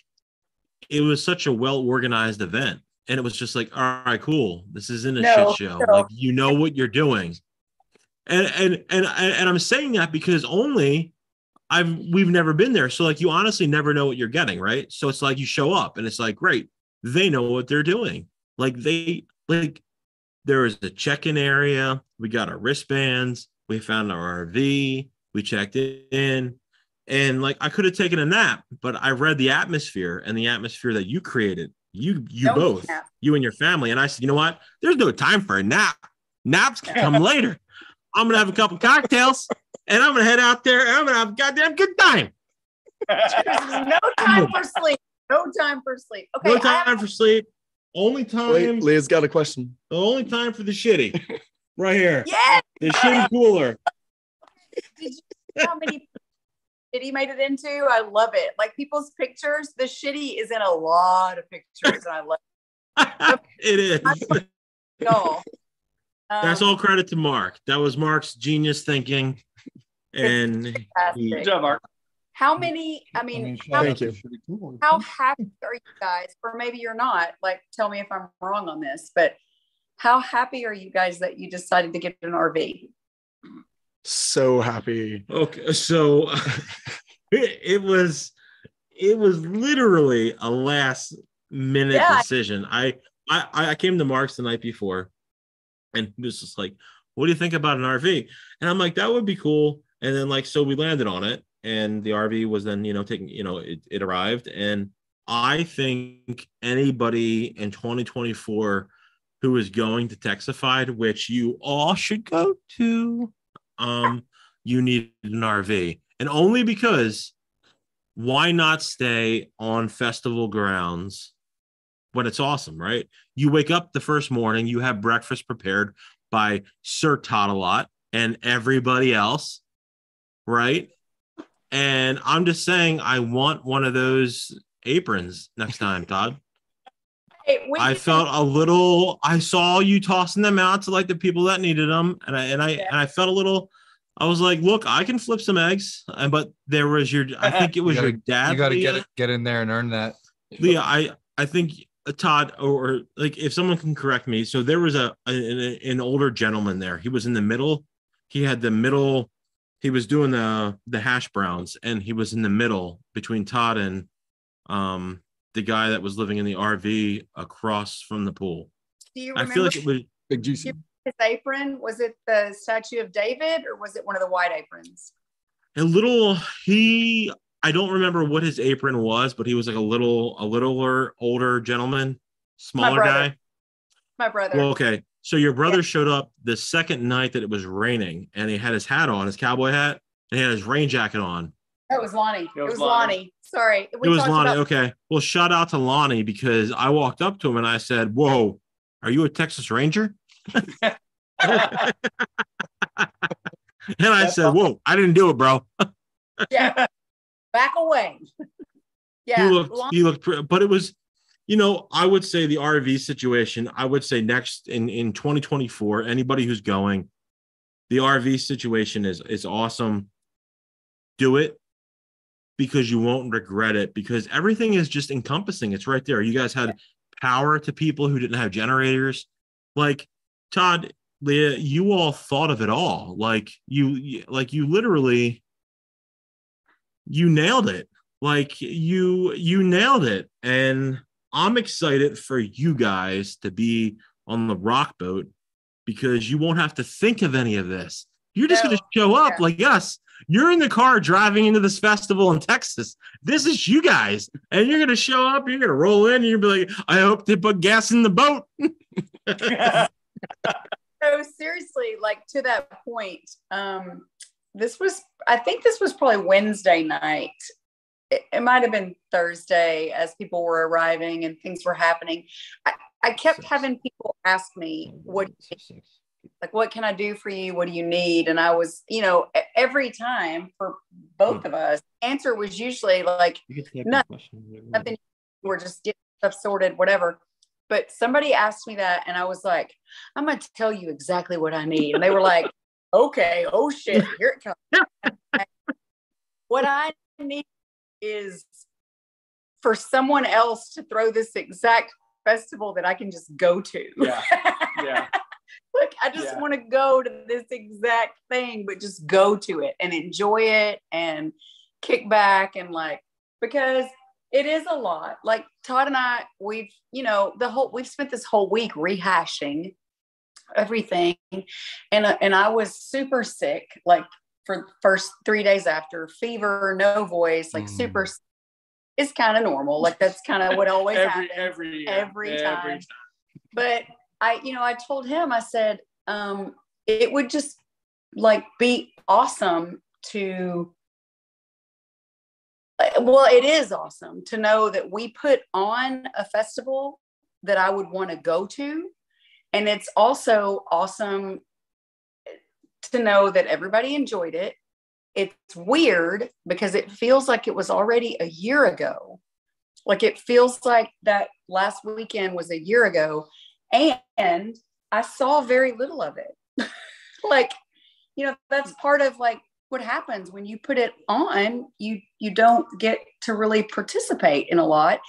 [SPEAKER 1] it was such a well organized event and it was just like all right cool this isn't a
[SPEAKER 3] No,
[SPEAKER 1] shit show
[SPEAKER 3] no.
[SPEAKER 1] like you know what you're doing and and and and I'm saying that because only I've we've never been there. So like you honestly never know what you're getting, right? So it's like you show up and it's like great, they know what they're doing. Like they like there is a check-in area. We got our wristbands. We found our RV. We checked in, and like I could have taken a nap, but I read the atmosphere and the atmosphere that you created. You you
[SPEAKER 3] Don't
[SPEAKER 1] both,
[SPEAKER 3] nap.
[SPEAKER 1] you and your family, and I said, you know what? There's no time for a nap. Naps can come later. I'm gonna have a couple cocktails, and I'm gonna head out there, and I'm gonna have a goddamn good time.
[SPEAKER 3] no time for sleep. No time for sleep. Okay.
[SPEAKER 1] no
[SPEAKER 3] I have-
[SPEAKER 1] time for sleep. Only time.
[SPEAKER 4] Wait, Leah's got a question.
[SPEAKER 1] The only time for the shitty, right here.
[SPEAKER 3] yes.
[SPEAKER 1] The shitty cooler.
[SPEAKER 3] Did you see how many shitty made it into? I love it. Like people's pictures, the shitty is in a lot of pictures, and I love
[SPEAKER 1] it. it is.
[SPEAKER 3] it all.
[SPEAKER 1] That's
[SPEAKER 3] Um,
[SPEAKER 1] all credit to Mark. That was Mark's genius thinking, and
[SPEAKER 2] Good job, Mark.
[SPEAKER 3] How many? I mean,
[SPEAKER 5] shout
[SPEAKER 3] how,
[SPEAKER 4] Thank you.
[SPEAKER 3] How happy are you guys? Or maybe you're not. Like, tell me if I'm wrong on this, but how happy are you guys that you decided to get an RV?
[SPEAKER 4] So happy.
[SPEAKER 1] okay. So it, it was, it was literally a last minute
[SPEAKER 3] Yeah.
[SPEAKER 1] decision. I, I, I came to Mark's the night before, and he was just like, "What do you think about an RV?" And I'm like, "That would be cool." And then like, so we landed on it, and the RV was then you know taking you know it, it arrived, and I think anybody in 2024 who is going to Texafied, which you all should go to, um, you need an RV, and only because why not stay on festival grounds when it's awesome, right? You wake up the first morning, you have breakfast prepared by Sir Toddalot and everybody else, right? And I'm just saying, I want one of those aprons next time, Tod.
[SPEAKER 3] Hey,
[SPEAKER 1] I felt a little. I saw you tossing them out to like the people that needed them, and I and I and I felt a little. I was like, "Look, I can flip some eggs," and but there was your. I think it was
[SPEAKER 5] gotta-
[SPEAKER 1] your dad.
[SPEAKER 5] You got to get it, get in there and earn that.
[SPEAKER 1] Leah, I I think uh, Tod or, or like if someone can correct me. So there was a, a an, an older gentleman there. He was in the middle. He had the middle. He was doing the the hash browns, and he was in the middle between Tod and um the guy that was living in the RV across from the pool.
[SPEAKER 3] Do you
[SPEAKER 1] I
[SPEAKER 3] remember
[SPEAKER 1] feel like it was
[SPEAKER 4] Big juicy.
[SPEAKER 3] his apron? Was it the statue of David or was it one of the white aprons?
[SPEAKER 1] a little. He I don't remember what his apron was, but he was like a little a littler older gentleman, smaller
[SPEAKER 3] brother.
[SPEAKER 1] guy.
[SPEAKER 3] My brother.
[SPEAKER 1] Well, okay. So your brother showed up the second night that it was raining, and he had his hat on, his cowboy hat, and he had his rain jacket on.
[SPEAKER 3] That was Lonnie. It
[SPEAKER 2] It
[SPEAKER 3] was,
[SPEAKER 2] was
[SPEAKER 3] Lonnie.
[SPEAKER 2] Lonnie.
[SPEAKER 3] Sorry.
[SPEAKER 1] it was Lonnie.
[SPEAKER 3] about-
[SPEAKER 1] okay. Well, shout out to Lonnie because I walked up to him and I said, "Whoa, are you a Texas Ranger?" And I
[SPEAKER 2] That's
[SPEAKER 1] said,
[SPEAKER 2] awesome.
[SPEAKER 1] "Whoa, I didn't do it, bro."
[SPEAKER 3] Yeah. Back away. yeah.
[SPEAKER 1] he looked
[SPEAKER 3] Lonnie-
[SPEAKER 1] he looked pre- but it was you know i would say the rv situation i would say next in in 2024 anybody who's going the rv situation is is awesome do it because you won't regret it because everything is just encompassing. It's right there. You guys had power to people who didn't have generators. Like Tod Leah, you all thought of it all. Like you you- like you literally you nailed it. Like you you nailed it. And i'm excited for you guys to be on the rock boat because you won't have to think of any of this you're just
[SPEAKER 3] No.
[SPEAKER 1] going to show up
[SPEAKER 3] Yeah.
[SPEAKER 1] like us you're in the car driving into this festival in texas this is you guys and you're going to show up you're going to roll in and you're going to be like i hope they put gas in the boat
[SPEAKER 3] so seriously, like to that point, um, this was I think this was probably Wednesday night. It, it might have been Thursday as people were arriving and things were happening. I, I kept having people ask me, what like what can I do for you? What do you need? And I was, you know, every time for both of us, answer was usually like No. nothing. We're just getting stuff sorted, whatever. But somebody asked me that, and I was like, I'm gonna tell you exactly what I need. And they were like, Okay, oh shit, here it comes. what I need is for someone else to throw this exact festival that I can just go to.
[SPEAKER 2] Yeah, yeah.
[SPEAKER 3] Like I just
[SPEAKER 2] Yeah.
[SPEAKER 3] want to go to this exact thing, but just go to it and enjoy it and kick back and like because it is a lot. Like Tod and I, we've you know the whole we've spent this whole week rehashing everything, and uh, and I was super sick like for the first three days after fever, no voice, like
[SPEAKER 4] Mm.
[SPEAKER 3] super. It's kind of normal. Like that's kind of what always
[SPEAKER 2] every
[SPEAKER 3] happens
[SPEAKER 2] every year.
[SPEAKER 3] every time. but I, you know, I told him, I said, um, it would just like be awesome to, well, it is awesome to know that we put on a festival that I would want to go to. And it's also awesome to know that everybody enjoyed it. It's weird because it feels like it was already a year ago. Like it feels like that last weekend was a year ago and I saw very little of it. like, you know, that's part of like what happens when you put it on, you you don't get to really participate in a lot.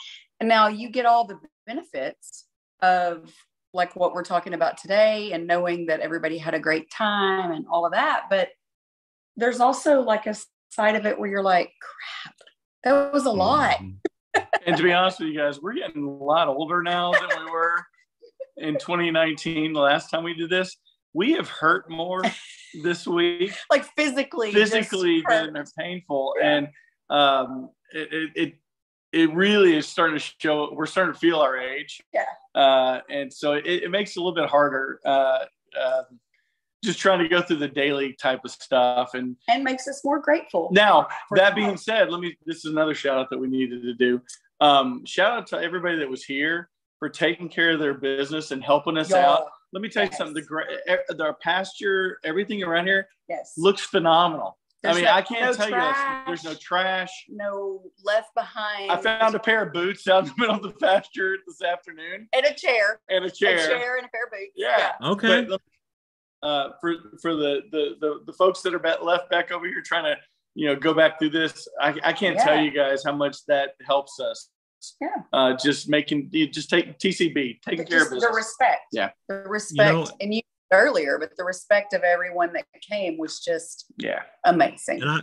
[SPEAKER 3] And now you get all the benefits of like what we're talking about today and knowing that everybody had a great time and all of that, but there's also like a side of it where you're like, crap, that was a lot.
[SPEAKER 4] Mhm.
[SPEAKER 2] And to be honest with you guys, we're getting a lot older now than we were in 2019. The last time we did this, we have hurt more this week,
[SPEAKER 3] Like physically,
[SPEAKER 2] physically than they're painful,
[SPEAKER 3] Yeah.
[SPEAKER 2] and um, it, it it it really is starting to show. We're starting to feel our age.
[SPEAKER 3] Yeah.
[SPEAKER 2] Uh, and so it, it makes it a little bit harder. Uh, uh, just trying to go through the daily type of stuff and
[SPEAKER 3] and makes us more grateful.
[SPEAKER 2] now, that being said, let me. This is another shout out that we needed to do. Um, shout out to everybody that was here for taking care of their business and helping us
[SPEAKER 3] Y'all,
[SPEAKER 2] out. Let me tell you
[SPEAKER 3] yes.
[SPEAKER 2] something. The gra- pasture, everything around here
[SPEAKER 3] yes.
[SPEAKER 2] looks phenomenal.
[SPEAKER 3] There's
[SPEAKER 2] I mean,
[SPEAKER 3] no-
[SPEAKER 2] I can't
[SPEAKER 3] no
[SPEAKER 2] tell you this. There's no trash.
[SPEAKER 3] no left behind.
[SPEAKER 2] I found a pair of boots out in the middle of the pasture this afternoon
[SPEAKER 3] and a chair,
[SPEAKER 2] and a chair.
[SPEAKER 3] a chair and a pair of boots.
[SPEAKER 2] Yeah.
[SPEAKER 1] Okay.
[SPEAKER 2] But, uh, for for the, the the the folks that are back, left back over here trying to you know go back through this, I, I can't tell you guys how much that helps us.
[SPEAKER 3] Yeah.
[SPEAKER 2] Uh, just making you just take TCB, taking care
[SPEAKER 3] just
[SPEAKER 2] of
[SPEAKER 3] the respect.
[SPEAKER 2] Yeah.
[SPEAKER 3] The respect.
[SPEAKER 1] know-
[SPEAKER 3] and you earlier, but the respect of everyone that came was just
[SPEAKER 2] yeah.
[SPEAKER 3] amazing.
[SPEAKER 1] And I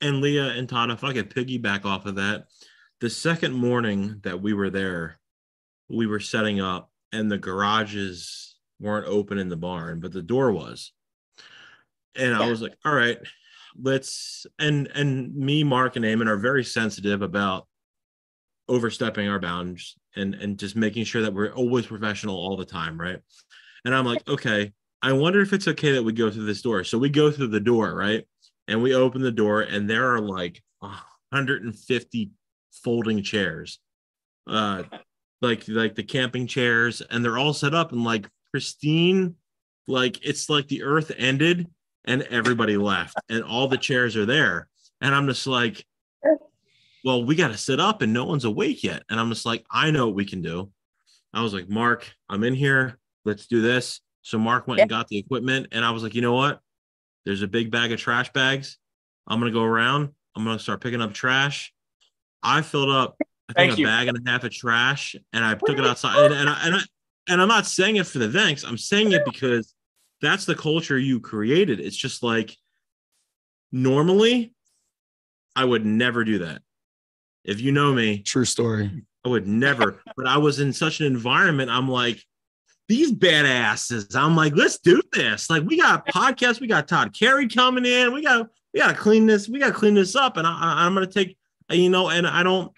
[SPEAKER 1] and Leah and Tod, if I could piggyback off of that, the second morning that we were there, we were setting up and the garages weren't open in the barn, but the door was. And I was like, all right, let's and and me, Mark, and Eamon are very sensitive about overstepping our bounds and and just making sure that we're always professional all the time, right? And I'm like, okay, I wonder if it's okay that we go through this door. So we go through the door, right? And we open the door, and there are like 150 folding chairs, uh, like like the camping chairs, and they're all set up and like pristine, like it's like the earth ended and everybody left, and all the chairs are there, and I'm just like, well, we got to sit up, and no one's awake yet, and I'm just like, I know what we can do. I was like, Mark, I'm in here. Let's do this. So Mark went and got the equipment, and I was like, you know what? There's a big bag of trash bags. I'm gonna go around. I'm gonna start picking up trash. I filled up, I think,
[SPEAKER 2] Thank
[SPEAKER 1] a
[SPEAKER 2] you.
[SPEAKER 1] bag and a half of trash, and I took it outside. And, and, I, and I and I'm not saying it for the thanks. I'm saying it because that's the culture you created. It's just like normally, I would never do that. If you know me,
[SPEAKER 4] True story.
[SPEAKER 1] I would never. but I was in such an environment. I'm like, these badasses. I'm like, let's do this. Like, we got podcasts. We got Todd Carey coming in. We got we got to clean this. We got to clean this up. And I, I'm gonna take, you know, and I don't,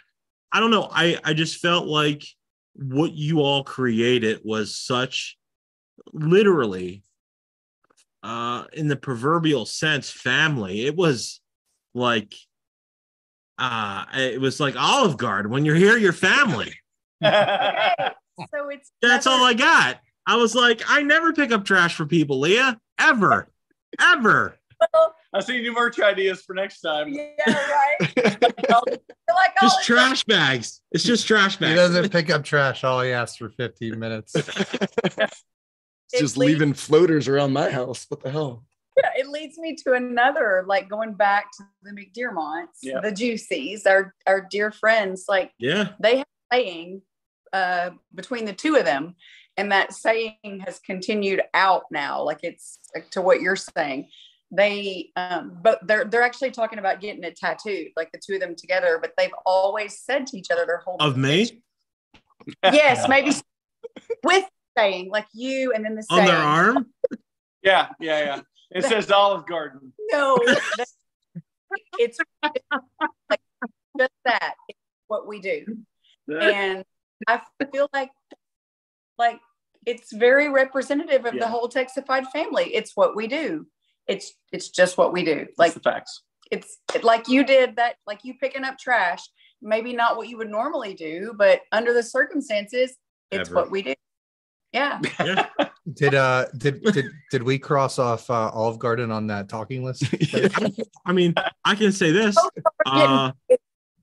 [SPEAKER 1] I don't know. I I just felt like what you all created was such, literally, uh, in the proverbial sense, family. It was like uh it was like olive garden when you're here you're family
[SPEAKER 3] so it's
[SPEAKER 1] that's all i got i was like i never pick up trash for people leah ever ever
[SPEAKER 2] I see you new merch ideas for next time.
[SPEAKER 3] Yeah, right. Like, oh,
[SPEAKER 1] just
[SPEAKER 3] it's
[SPEAKER 1] trash bags it's just trash bags.
[SPEAKER 5] He doesn't pick up trash. All he asks for 15 minutes.
[SPEAKER 4] It's just leaving floaters around my house. What the hell?
[SPEAKER 3] Yeah, it leads me to another, like going back to the McDearmonts,
[SPEAKER 2] Yeah.
[SPEAKER 3] the Juicies, our our dear friends. Like
[SPEAKER 1] yeah
[SPEAKER 3] they have saying uh, between the two of them, and that saying has continued out now like it's like, to what you're saying they um but they're they're actually talking about getting it tattooed like the two of them together but they've always said to each other their whole
[SPEAKER 1] Of me
[SPEAKER 3] yes maybe with saying like you and then the
[SPEAKER 1] on
[SPEAKER 3] saying
[SPEAKER 1] their arm.
[SPEAKER 2] Yeah, yeah, yeah. It says Olive Garden.
[SPEAKER 3] no that- it's like just that it's what we do and I feel like like it's very representative of
[SPEAKER 2] Yeah.
[SPEAKER 3] the whole Texafied family. It's what we do. It's it's just what we do.
[SPEAKER 2] Like
[SPEAKER 3] Like
[SPEAKER 2] the facts.
[SPEAKER 3] it's like you did that, like you picking up trash. Maybe not what you would normally do, but under the circumstances, it's
[SPEAKER 1] Ever.
[SPEAKER 3] what we do. Yeah.
[SPEAKER 1] Yeah.
[SPEAKER 5] Did uh did did did we cross off uh, Olive Garden on that talking list?
[SPEAKER 1] I mean, I can say this. Uh,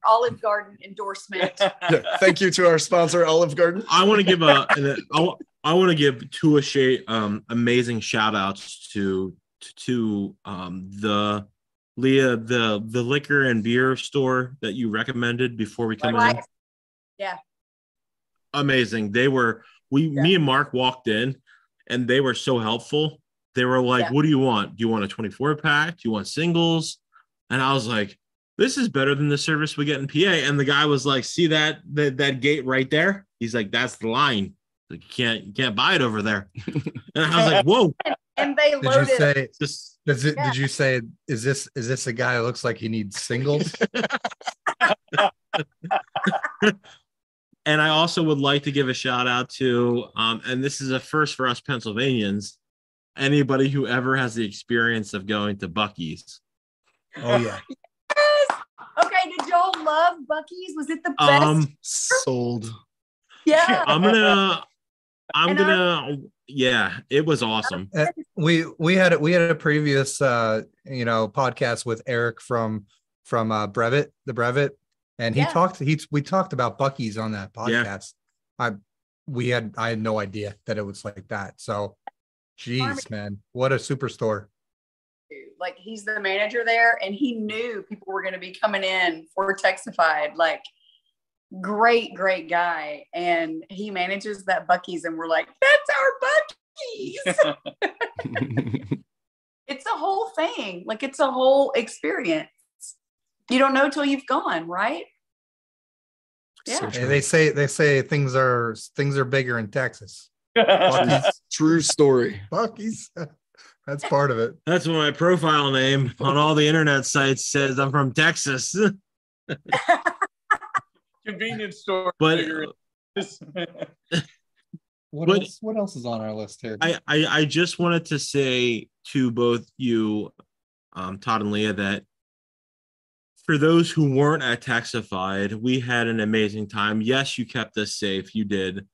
[SPEAKER 3] Olive Garden endorsement.
[SPEAKER 4] Yeah, thank you to our sponsor, Olive Garden.
[SPEAKER 1] I want to give a, an- I I want to give two a shade, um, amazing shout outs to, to, um, the Leah, the, the liquor and beer store that you recommended before we come in.
[SPEAKER 3] Yeah.
[SPEAKER 1] Amazing. They were, we, me and Mark walked in and they were so helpful. They were like,
[SPEAKER 3] Yeah.
[SPEAKER 1] what do you want? Do you want a 24 pack? Do you want singles? And I was like, this is better than the service we get in PA. And the guy was like, see that, that, that gate right there? He's like, that's the line. Like, you can't, you can't buy it over there. And I was like, whoa,
[SPEAKER 3] and they loaded
[SPEAKER 5] Did you say
[SPEAKER 1] just
[SPEAKER 5] does it
[SPEAKER 3] Yeah.
[SPEAKER 5] did you say is this is this a guy who looks like he needs singles?
[SPEAKER 1] and I also would like to give a shout out to, um, and this is a first for us Pennsylvanians, anybody who ever has the experience of going to Buc-ee's.
[SPEAKER 5] Oh yeah.
[SPEAKER 3] Yes. Okay, did y'all love Buc-ee's? Was it the best?
[SPEAKER 1] Um,
[SPEAKER 4] Sold.
[SPEAKER 3] yeah.
[SPEAKER 1] I'm gonna, I'm
[SPEAKER 3] And
[SPEAKER 1] gonna, yeah, it was awesome.
[SPEAKER 5] we we had we had a previous uh you know podcast with Eric from from uh Brevet the Brevet and he
[SPEAKER 3] Yeah.
[SPEAKER 5] talked he we talked about Buc-ee's on that
[SPEAKER 1] Yeah.
[SPEAKER 5] podcast. I we had I had no idea that it was like that. So jeez man, what a superstore.
[SPEAKER 3] like he's the manager there and he knew people were going to be coming in for Texafied. Like great, great guy. And he manages that Buc-ee's and we're like, that's our Buc-ee's. it's a whole thing. Like it's a whole experience. You don't know till you've gone, right? Yeah.
[SPEAKER 5] And
[SPEAKER 4] true.
[SPEAKER 5] they say they say things are things are bigger in Texas.
[SPEAKER 4] True story.
[SPEAKER 5] Buc-ee's. That's part of it.
[SPEAKER 1] That's what my profile name on all the internet sites says. I'm from Texas,
[SPEAKER 2] Convenience store.
[SPEAKER 1] but
[SPEAKER 5] What
[SPEAKER 1] But-
[SPEAKER 5] else what else is on our list here?
[SPEAKER 1] I, I I just wanted to say to both you, um, Tod and Leah, that for those who weren't at Texafied, we had an amazing time. Yes, you kept us safe. You did.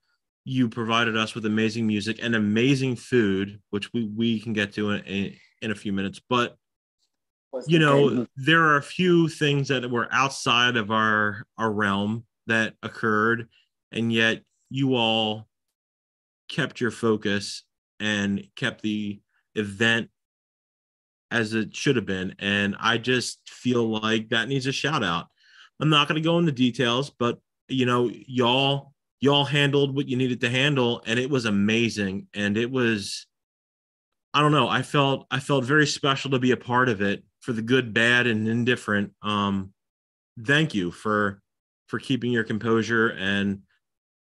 [SPEAKER 1] You provided us with amazing music and amazing food, which we, we can get to in, in, in a few minutes. But you know, there are a few things that were outside of our our realm that occurred, and yet you all kept your focus and kept the event as it should have been. And I just feel like that needs a shout out. I'm not going to go into details, but you know, y'all y'all handled what you needed to handle, and it was amazing. And it was, I don't know, I felt I felt very special to be a part of it for the good, bad, and indifferent. Um, thank you for for keeping your composure and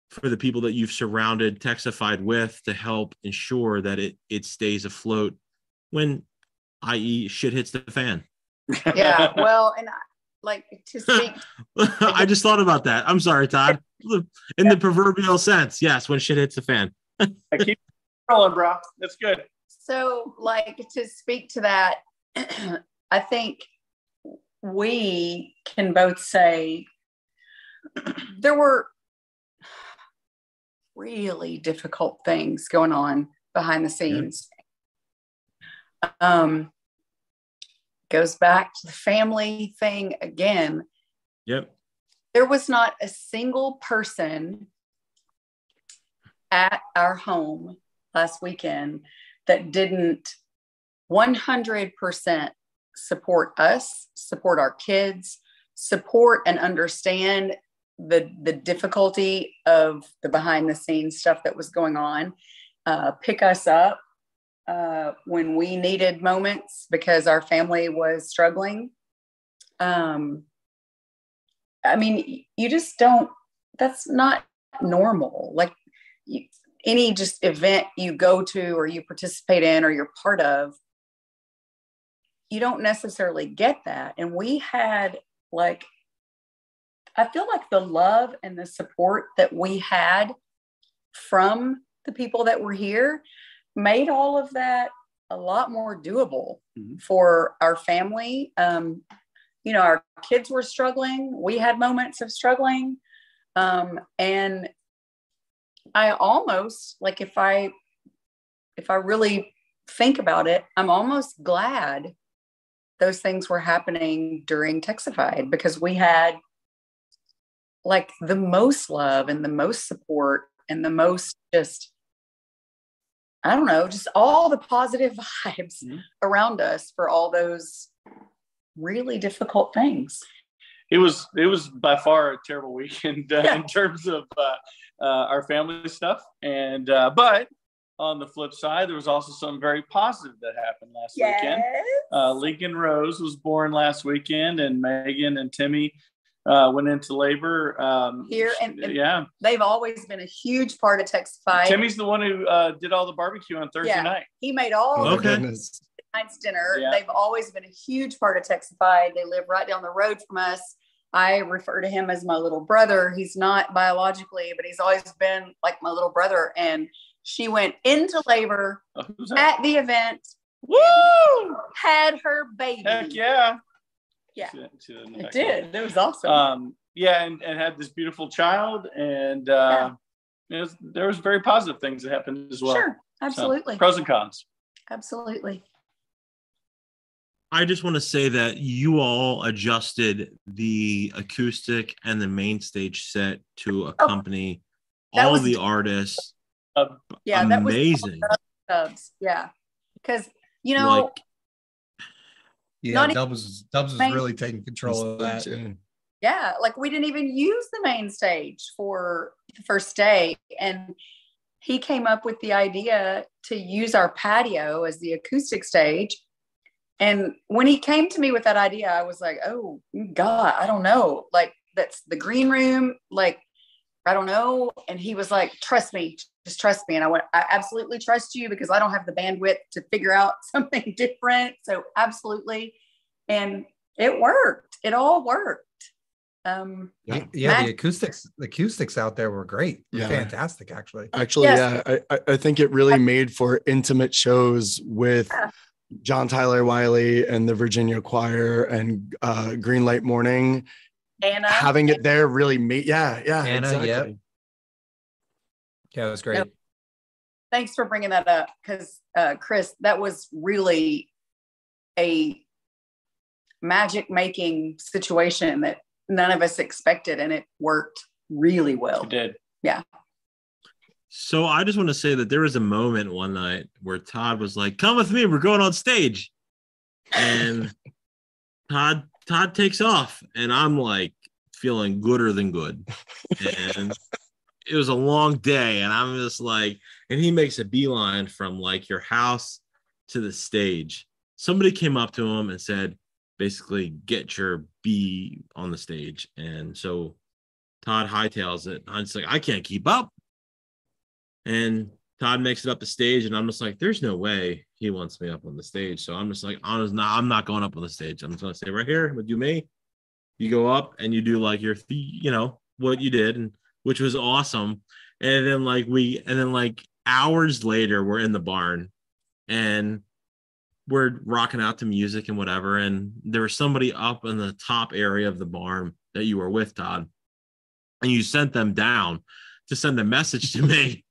[SPEAKER 1] for the people that you've surrounded Texafied with to help ensure that it it stays afloat when, i.e., shit hits the fan.
[SPEAKER 3] yeah. Well, and I, like to speak
[SPEAKER 1] I just thought about that. I'm sorry, Tod. In the proverbial sense, yes, when shit hits the fan.
[SPEAKER 2] I keep rolling, bro. That's good.
[SPEAKER 3] So, like to speak to that, I think we can both say there were really difficult things going on behind the scenes. Um, goes back to the family thing again.
[SPEAKER 1] Yep.
[SPEAKER 3] There was not a single person at our home last weekend that didn't 100% support us, support our kids, support and understand the the difficulty of the behind the scenes stuff that was going on, uh, pick us up uh, when we needed moments because our family was struggling. Um, I mean, you just don't. That's not normal. Like you, any just event you go to or you participate in or you're part of, you don't necessarily get that. And we had like, I feel like the love and the support that we had from the people that were here made all of that a lot more doable mm-hmm. for our family. Um, you know, our kids were struggling. We had moments of struggling. Um, and I almost like if I if I really think about it, I'm almost glad those things were happening during Texafied because we had like the most love and the most support and the most just I don't know, just all the positive vibes mm-hmm. around us for all those really difficult things.
[SPEAKER 2] It was it was by far a terrible weekend uh, yeah. in terms of uh, uh, our family stuff, and uh, but on the flip side, there was also some very positive that happened last yes. weekend. Uh, Lincoln Rose was born last weekend, and Megan and Timmy uh, went into labor um,
[SPEAKER 3] here, and, and, yeah, they've always been a huge part of Texify.
[SPEAKER 2] Timmy's the one who uh, did all the barbecue on Thursday yeah, night.
[SPEAKER 3] He made all
[SPEAKER 1] oh, okay.
[SPEAKER 3] night's dinner. Yeah. They've always been a huge part of Texify. They live right down the road from us. I refer to him as my little brother. He's not biologically, but he's always been like my little brother. And she went into labor oh, at the event.
[SPEAKER 2] Woo!
[SPEAKER 3] Had her baby.
[SPEAKER 2] Heck yeah.
[SPEAKER 3] Yeah. it did. It was awesome.
[SPEAKER 2] Um, yeah, and, and had this beautiful child. And uh, yeah. was, there was very positive things that happened as well.
[SPEAKER 3] Sure. Absolutely.
[SPEAKER 2] So, pros and cons.
[SPEAKER 3] Absolutely.
[SPEAKER 1] I just want to say that you all adjusted the acoustic and the main stage set to accompany oh, all the artists.
[SPEAKER 3] Uh, yeah, amazing. Dubs, yeah, because you know, like,
[SPEAKER 5] yeah, Dubs Dubs was really taking control of that.
[SPEAKER 3] Yeah, like we didn't even use the main stage for the first day, and he came up with the idea to use our patio as the acoustic stage and when he came to me with that idea, I was like, oh, God, I don't know. Like, that's the green room. Like, I don't know. And he was like, trust me, just trust me. And I went, I absolutely trust you because I don't have the bandwidth to figure out something different. So, absolutely. And it worked. It all worked. Um,
[SPEAKER 5] yeah, yeah the acoustics, the acoustics out there were great. Yeah. Fantastic, actually.
[SPEAKER 4] Actually, yes. yeah, I, I think it really made for intimate shows with. Yeah John Tyler Wiley and the Virginia Choir and uh, Greenlight Morning.
[SPEAKER 3] Anna.
[SPEAKER 4] Having it there really made, yeah, yeah.
[SPEAKER 5] Anna, exactly. yeah. Yeah, it was great. Yep.
[SPEAKER 3] Thanks for bringing that up because, uh, Chris, that was really a magic making situation that none of us expected and it worked really well.
[SPEAKER 2] It did.
[SPEAKER 3] Yeah.
[SPEAKER 1] So I just want to say that there was a moment one night where Tod was like, "Come with me, we're going on stage," and Tod Tod takes off, and I'm like feeling gooder than good, and it was a long day, and I'm just like, and he makes a beeline from like your house to the stage. Somebody came up to him and said, basically, get your B on the stage, and so Tod hightails it. I'm just like, I can't keep up. And Tod makes it up the stage, and I'm just like, there's no way he wants me up on the stage. So I'm just like, honest, nah, I'm not going up on the stage. I'm just gonna stay right here with you, me. You go up and you do like your, you know, what you did, and which was awesome. And then like we, and then like hours later, we're in the barn, and we're rocking out to music and whatever. And there was somebody up in the top area of the barn that you were with, Tod, and you sent them down to send a message to me.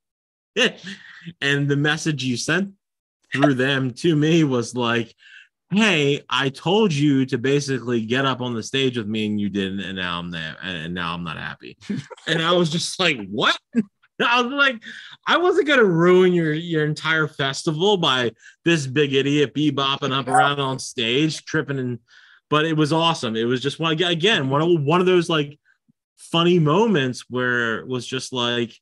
[SPEAKER 1] and the message you sent through them to me was like, Hey, I told you to basically get up on the stage with me and you didn't, and now I'm there, and now I'm not happy. and I was just like, What? I was like, I wasn't gonna ruin your your entire festival by this big idiot bebopping up around on stage, tripping and but it was awesome. It was just one again, one of one of those like funny moments where it was just like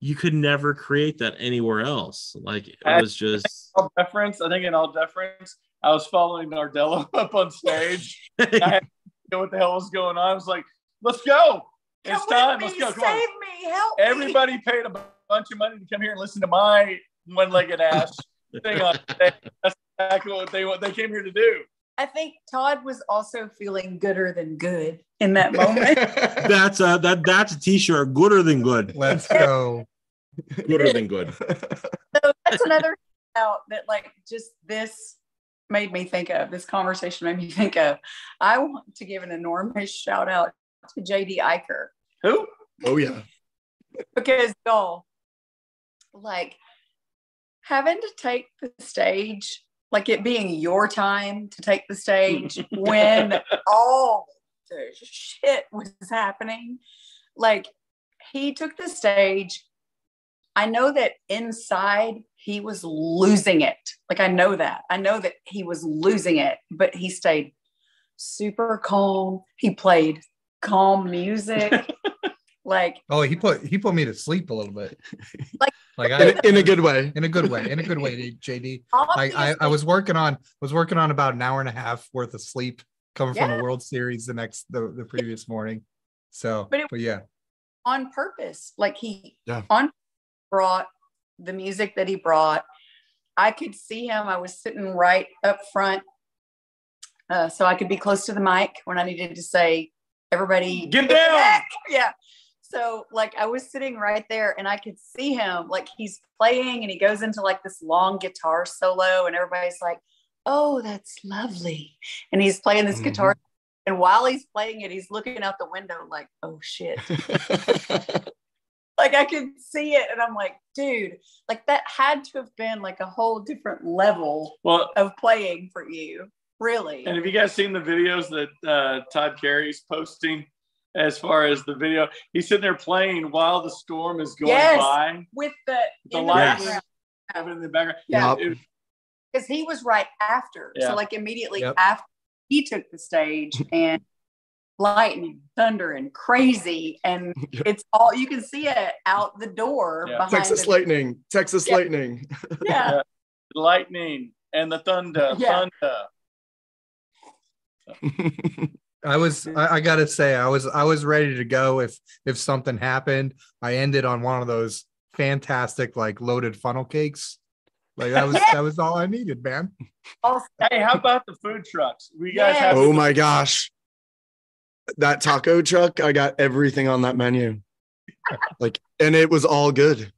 [SPEAKER 1] you could never create that anywhere else. Like it was just
[SPEAKER 2] all deference. I think in all deference, I was following Nardello up on stage. I had to know what the hell was going on. I was like, let's go. It's
[SPEAKER 3] Come
[SPEAKER 2] time.
[SPEAKER 3] with
[SPEAKER 2] Let's go. Come on.
[SPEAKER 3] Save me. Help me.
[SPEAKER 2] Everybody paid a bunch of money to come here and listen to my one-legged ass thing on stage. That's exactly what they what they came here to do.
[SPEAKER 3] I think Tod was also feeling gooder than good in that moment.
[SPEAKER 1] that's a that that's a t-shirt. Gooder than good.
[SPEAKER 5] Let's go.
[SPEAKER 1] Gooder than good.
[SPEAKER 3] so that's another out that like just this made me think of this conversation made me think of i want to give an enormous shout out to jd Eicher
[SPEAKER 2] Who?
[SPEAKER 4] oh yeah.
[SPEAKER 3] because y'all like having to take the stage like it being your time to take the stage when all the shit was happening like he took the stage i know that inside he was losing it like i know that i know that he was losing it but he stayed super calm he played calm music like
[SPEAKER 5] Oh, he put he put me to sleep a little bit.
[SPEAKER 3] Like-
[SPEAKER 5] like
[SPEAKER 4] In, in a good way.
[SPEAKER 5] in a good way, in a good way, JD. I, I, I was working on was working on about an hour and a half worth of sleep coming from
[SPEAKER 3] Yeah.
[SPEAKER 5] the World Series the next the, the previous morning. So,
[SPEAKER 3] But
[SPEAKER 5] but, yeah,
[SPEAKER 3] on purpose. Like he
[SPEAKER 4] Yeah.
[SPEAKER 3] on brought the music that he brought. I could see him. I was sitting right up front, uh, so I could be close to the mic when I needed to say, "Everybody,
[SPEAKER 2] Get down!"
[SPEAKER 3] back!" Yeah. So like I was sitting right there, and I could see him. Like he's playing, and he goes into like this long guitar solo, and everybody's like, "Oh, that's lovely," and he's playing this
[SPEAKER 4] Mhm.
[SPEAKER 3] guitar. And while he's playing it, he's looking out the window like, "Oh shit." like I could see it and I'm like, dude, like that had to have been like a whole different level
[SPEAKER 2] Well,
[SPEAKER 3] of playing for you. Really.
[SPEAKER 2] and have you guys seen the videos that uh, Todd Carey's posting? As far as the video, he's sitting there playing while the storm is going
[SPEAKER 3] Yes.
[SPEAKER 2] by,
[SPEAKER 3] With the,
[SPEAKER 2] the
[SPEAKER 3] the
[SPEAKER 2] lights
[SPEAKER 3] background.
[SPEAKER 2] in the background.
[SPEAKER 3] Yeah.
[SPEAKER 4] Yup.
[SPEAKER 2] It-
[SPEAKER 3] Because he was right after.
[SPEAKER 2] Yeah.
[SPEAKER 3] So like immediately
[SPEAKER 5] Yep.
[SPEAKER 3] after he took the stage and lightning, thunder, and crazy. And
[SPEAKER 4] Yeah.
[SPEAKER 3] it's all you can see it out the door
[SPEAKER 2] Yeah.
[SPEAKER 3] behind
[SPEAKER 4] Texas
[SPEAKER 3] the-
[SPEAKER 4] lightning. Texas
[SPEAKER 3] Yeah.
[SPEAKER 4] lightning.
[SPEAKER 3] Yeah.
[SPEAKER 2] the lightning and the thunder,
[SPEAKER 3] Yeah.
[SPEAKER 2] thunder.
[SPEAKER 5] I was I, I gotta say I was I was ready to go if if something happened. I ended on one of those fantastic like loaded funnel cakes. Like that was that was all I needed, man.
[SPEAKER 2] Hey, how about the food trucks? We guys
[SPEAKER 3] Yes.
[SPEAKER 2] have
[SPEAKER 4] oh my gosh. That taco truck, I got everything on that menu. Like, and it was all good.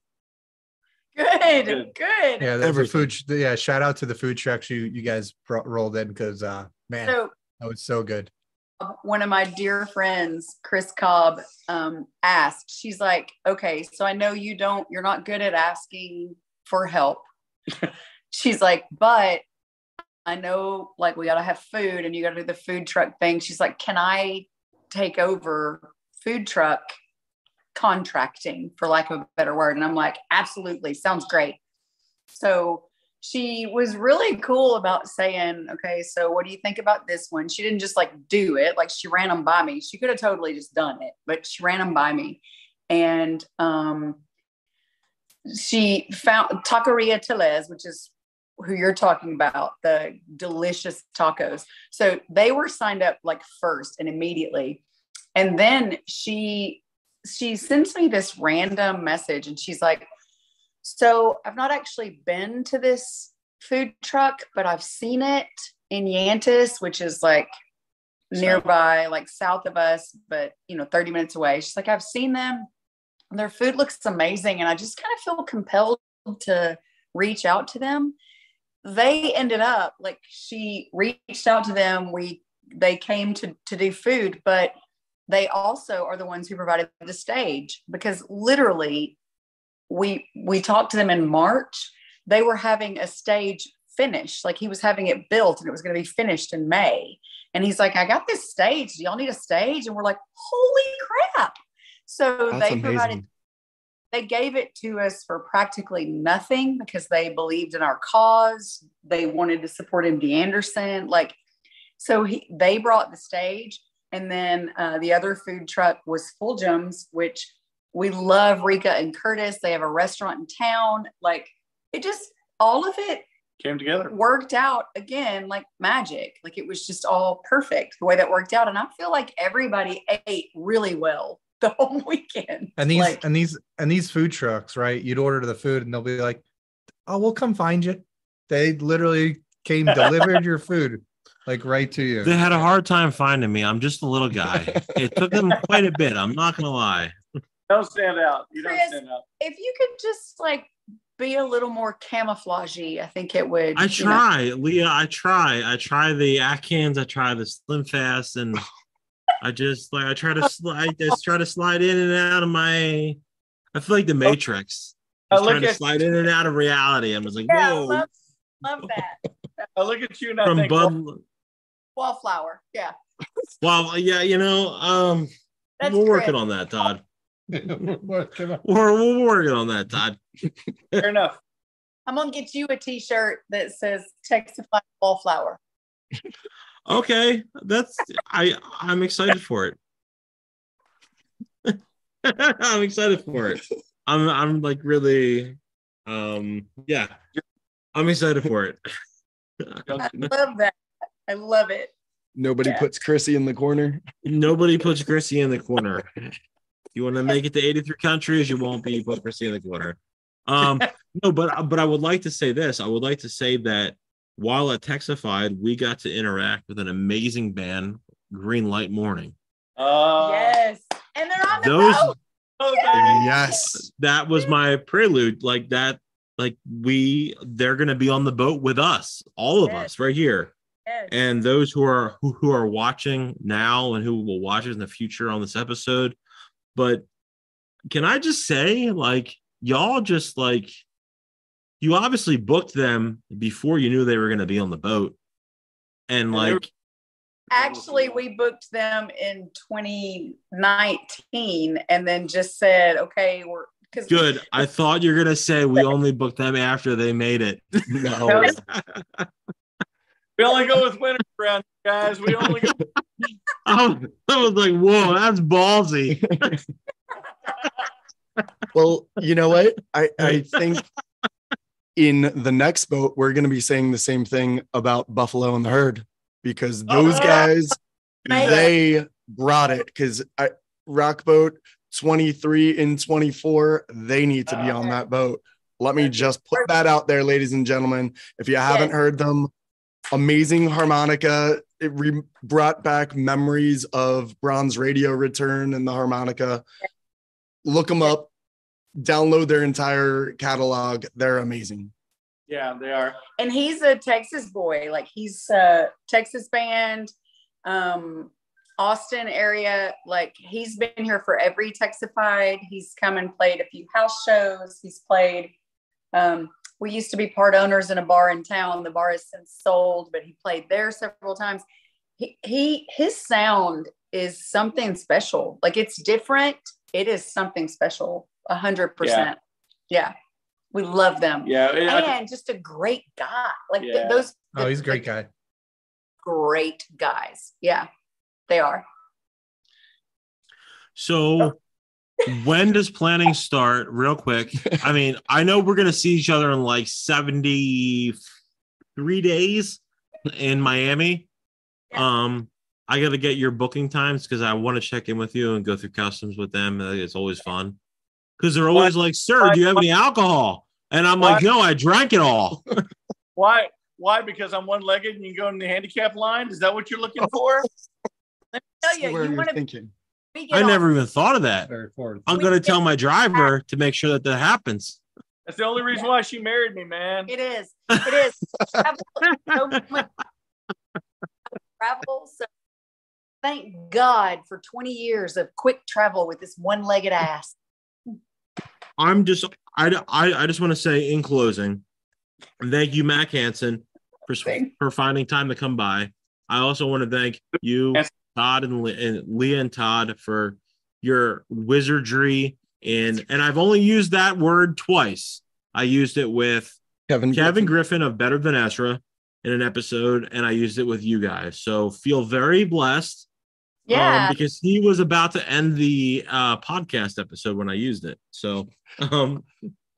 [SPEAKER 3] good,
[SPEAKER 2] Good.
[SPEAKER 3] good.
[SPEAKER 5] Yeah, the, the food. sh- Yeah, shout out to the food trucks you you guys brought, rolled in because uh man,
[SPEAKER 3] So
[SPEAKER 5] that was so good.
[SPEAKER 3] one of my dear friends, Chris Cobb, um, asked, she's like, okay, so I know you don't, you're not good at asking for help. she's like, but I know like we got to have food and you got to do the food truck thing. She's like, can I take over food truck contracting for lack of a better word? And I'm like, absolutely. Sounds great. So she was really cool about saying, okay, so what do you think about this one? She didn't just like do it, like she ran them by me. She could have totally just done it, but she ran them by me. And um, she found Taqueria Telez, which is who you're talking about, the delicious tacos. So they were signed up like first and immediately. And then she she sends me this random message and she's like, so I've not actually been to this food truck, but I've seen it in Yantis, which is like nearby, like south of us, but you know, 30 minutes away. She's like, I've seen them. Their food looks amazing. And I just kind of feel compelled to reach out to them. They ended up like she reached out to them. We they came to to do food, but they also are the ones who provided the stage because literally we we talked to them in March. They were having a stage finished, like he was having it built and it was going to be finished in May. And he's like, I got this stage. Do y'all need a stage? And we're like, holy crap. So
[SPEAKER 4] That's
[SPEAKER 3] they provided
[SPEAKER 4] amazing.
[SPEAKER 3] They gave it to us for practically nothing because they believed in our cause. They wanted to support MD Anderson. Like, so he, they brought the stage. And then uh, the other food truck was Fulgems, which we love Rika and Curtis. They have a restaurant in town. Like it just, all of it
[SPEAKER 2] Came together.
[SPEAKER 3] worked out again like magic. Like it was just all perfect the way that worked out. And I feel like everybody ate really well the whole weekend.
[SPEAKER 5] And these
[SPEAKER 3] Like,
[SPEAKER 5] and these and these food trucks, right? You'd order the food and they'll be like, "Oh, we'll come find you." They literally came delivered your food like right to you.
[SPEAKER 1] They had a hard time finding me. I'm just a little guy. It took them quite a bit. I'm not gonna lie.
[SPEAKER 2] Don't stand out. You don't stand out.
[SPEAKER 3] if you could just like be a little more camouflagey, I think it would.
[SPEAKER 1] I
[SPEAKER 3] you know.
[SPEAKER 1] try, Leah. I try. I try the Atkins. I try the Slim Fast, and I just like I try to slide. I just try to slide in and out of my. I feel like the Matrix.
[SPEAKER 2] I
[SPEAKER 1] Just
[SPEAKER 2] look
[SPEAKER 1] trying to
[SPEAKER 2] at-
[SPEAKER 1] slide in and out of reality. I was like,
[SPEAKER 3] Yeah, I
[SPEAKER 1] whoa.
[SPEAKER 3] love, love that.
[SPEAKER 2] I look at you and I
[SPEAKER 1] From
[SPEAKER 2] think,
[SPEAKER 1] Bud.
[SPEAKER 3] Wallflower. Yeah.
[SPEAKER 1] Well, yeah, you know, um,
[SPEAKER 3] That's
[SPEAKER 1] we're working
[SPEAKER 3] Chris.
[SPEAKER 1] on that, Tod.
[SPEAKER 5] We're
[SPEAKER 1] We're, we're working on that, Tod.
[SPEAKER 2] fair enough.
[SPEAKER 3] I'm gonna get you a t-shirt that says Texify Wallflower.
[SPEAKER 1] Okay, that's I. I'm excited for it. I'm excited for it. I'm. I'm like really. Um. Yeah. I'm excited for it.
[SPEAKER 3] I love that. I love it.
[SPEAKER 4] Nobody
[SPEAKER 3] Yeah.
[SPEAKER 4] puts Chrissy in the corner.
[SPEAKER 1] Nobody puts Chrissy in the corner. You want to make it to 83 countries, you won't be put Chrissy in the corner. Um, no, but but I would like to say this. I would like to say that while at Texafied, we got to interact with an amazing band, Green Light Morning.
[SPEAKER 2] Uh,
[SPEAKER 3] yes. And they're on the
[SPEAKER 1] Those
[SPEAKER 3] boat.
[SPEAKER 2] oh, baby.
[SPEAKER 4] Yes.
[SPEAKER 1] that was my prelude. Like that, like we they're gonna be on the boat with us, all of
[SPEAKER 3] Yes.
[SPEAKER 1] us right here.
[SPEAKER 3] Yes.
[SPEAKER 1] and those who are who, who are watching now and who will watch it in the future on this episode but can i just say like y'all just like you obviously booked them before you knew they were going to be on the boat and
[SPEAKER 2] And
[SPEAKER 1] like
[SPEAKER 3] Actually, we booked them in 2019 and then just said, okay, we're because
[SPEAKER 1] good i thought you were going to say we only booked them after they made it
[SPEAKER 4] No.
[SPEAKER 2] We only go with winners around guys. We only go.
[SPEAKER 1] I, was, I was like whoa that's ballsy
[SPEAKER 4] Well, you know what? I, I think in the next boat, we're going to be saying the same thing about Buffalo and the Herd because oh, those
[SPEAKER 2] Oh.
[SPEAKER 4] guys,
[SPEAKER 3] Maybe.
[SPEAKER 4] they brought it. Because Rock Boat 23 and 24, they need to be on that boat. Let me just put that out there, ladies and gentlemen. If you haven't
[SPEAKER 3] Yes.
[SPEAKER 4] heard them, amazing harmonica. It re- brought back memories of Bronze Radio return and the harmonica. Look them up. Download their entire catalog. They're amazing.
[SPEAKER 2] Yeah, they are.
[SPEAKER 3] and he's a Texas boy. Like he's a Texas band, um, Austin area. Like he's been here for every Texified. He's come and played a few house shows. He's played. Um, we used to be part owners in a bar in town. The bar has since sold, but he played there several times. He, he his sound is something special. Like it's different. It is something special. A hundred percent. Yeah, we love them
[SPEAKER 2] Yeah, it- I-
[SPEAKER 3] and just a great guy. Like th- those.
[SPEAKER 5] oh, he's a great guy.
[SPEAKER 3] Great guys. Yeah, they are.
[SPEAKER 1] So when does planning start? Real quick. I mean, I know we're gonna see each other in like 73 days in Miami.
[SPEAKER 3] Yeah.
[SPEAKER 1] Um, I gotta get your booking times because I want to check in with you and go through customs with them. It's always fun. Because they're always like, sir, do you have any alcohol? And I'm like, no, I drank it all.
[SPEAKER 2] why? Why? Because I'm one-legged and you go in the handicap line. Is that what you're looking oh. for?
[SPEAKER 3] Tell you,
[SPEAKER 4] Where
[SPEAKER 3] you
[SPEAKER 4] you're
[SPEAKER 3] want to
[SPEAKER 4] thinking.
[SPEAKER 1] I never even thought of that.
[SPEAKER 5] Very.
[SPEAKER 1] I'm gonna tell my driver to make sure that that happens.
[SPEAKER 2] That's the only reason why she married me, man.
[SPEAKER 3] It is. It is. Travel travel. So thank God for 20 years of quick travel with this one-legged ass.
[SPEAKER 1] I'm just I I, I just want to say in closing, thank you, Mac Hansen, for
[SPEAKER 3] Thank-
[SPEAKER 1] for finding time to come by. I also want to thank you, Tod and, Le- and Leah and Tod for your wizardry and and I've only used that word twice. I used it with
[SPEAKER 4] Kevin.
[SPEAKER 1] Kevin Griffin of Better Than Ezra in an episode, and I used it with you guys. So feel very blessed
[SPEAKER 3] Yeah.
[SPEAKER 1] Um, because he was about to end the uh, podcast episode when I used it. So, um,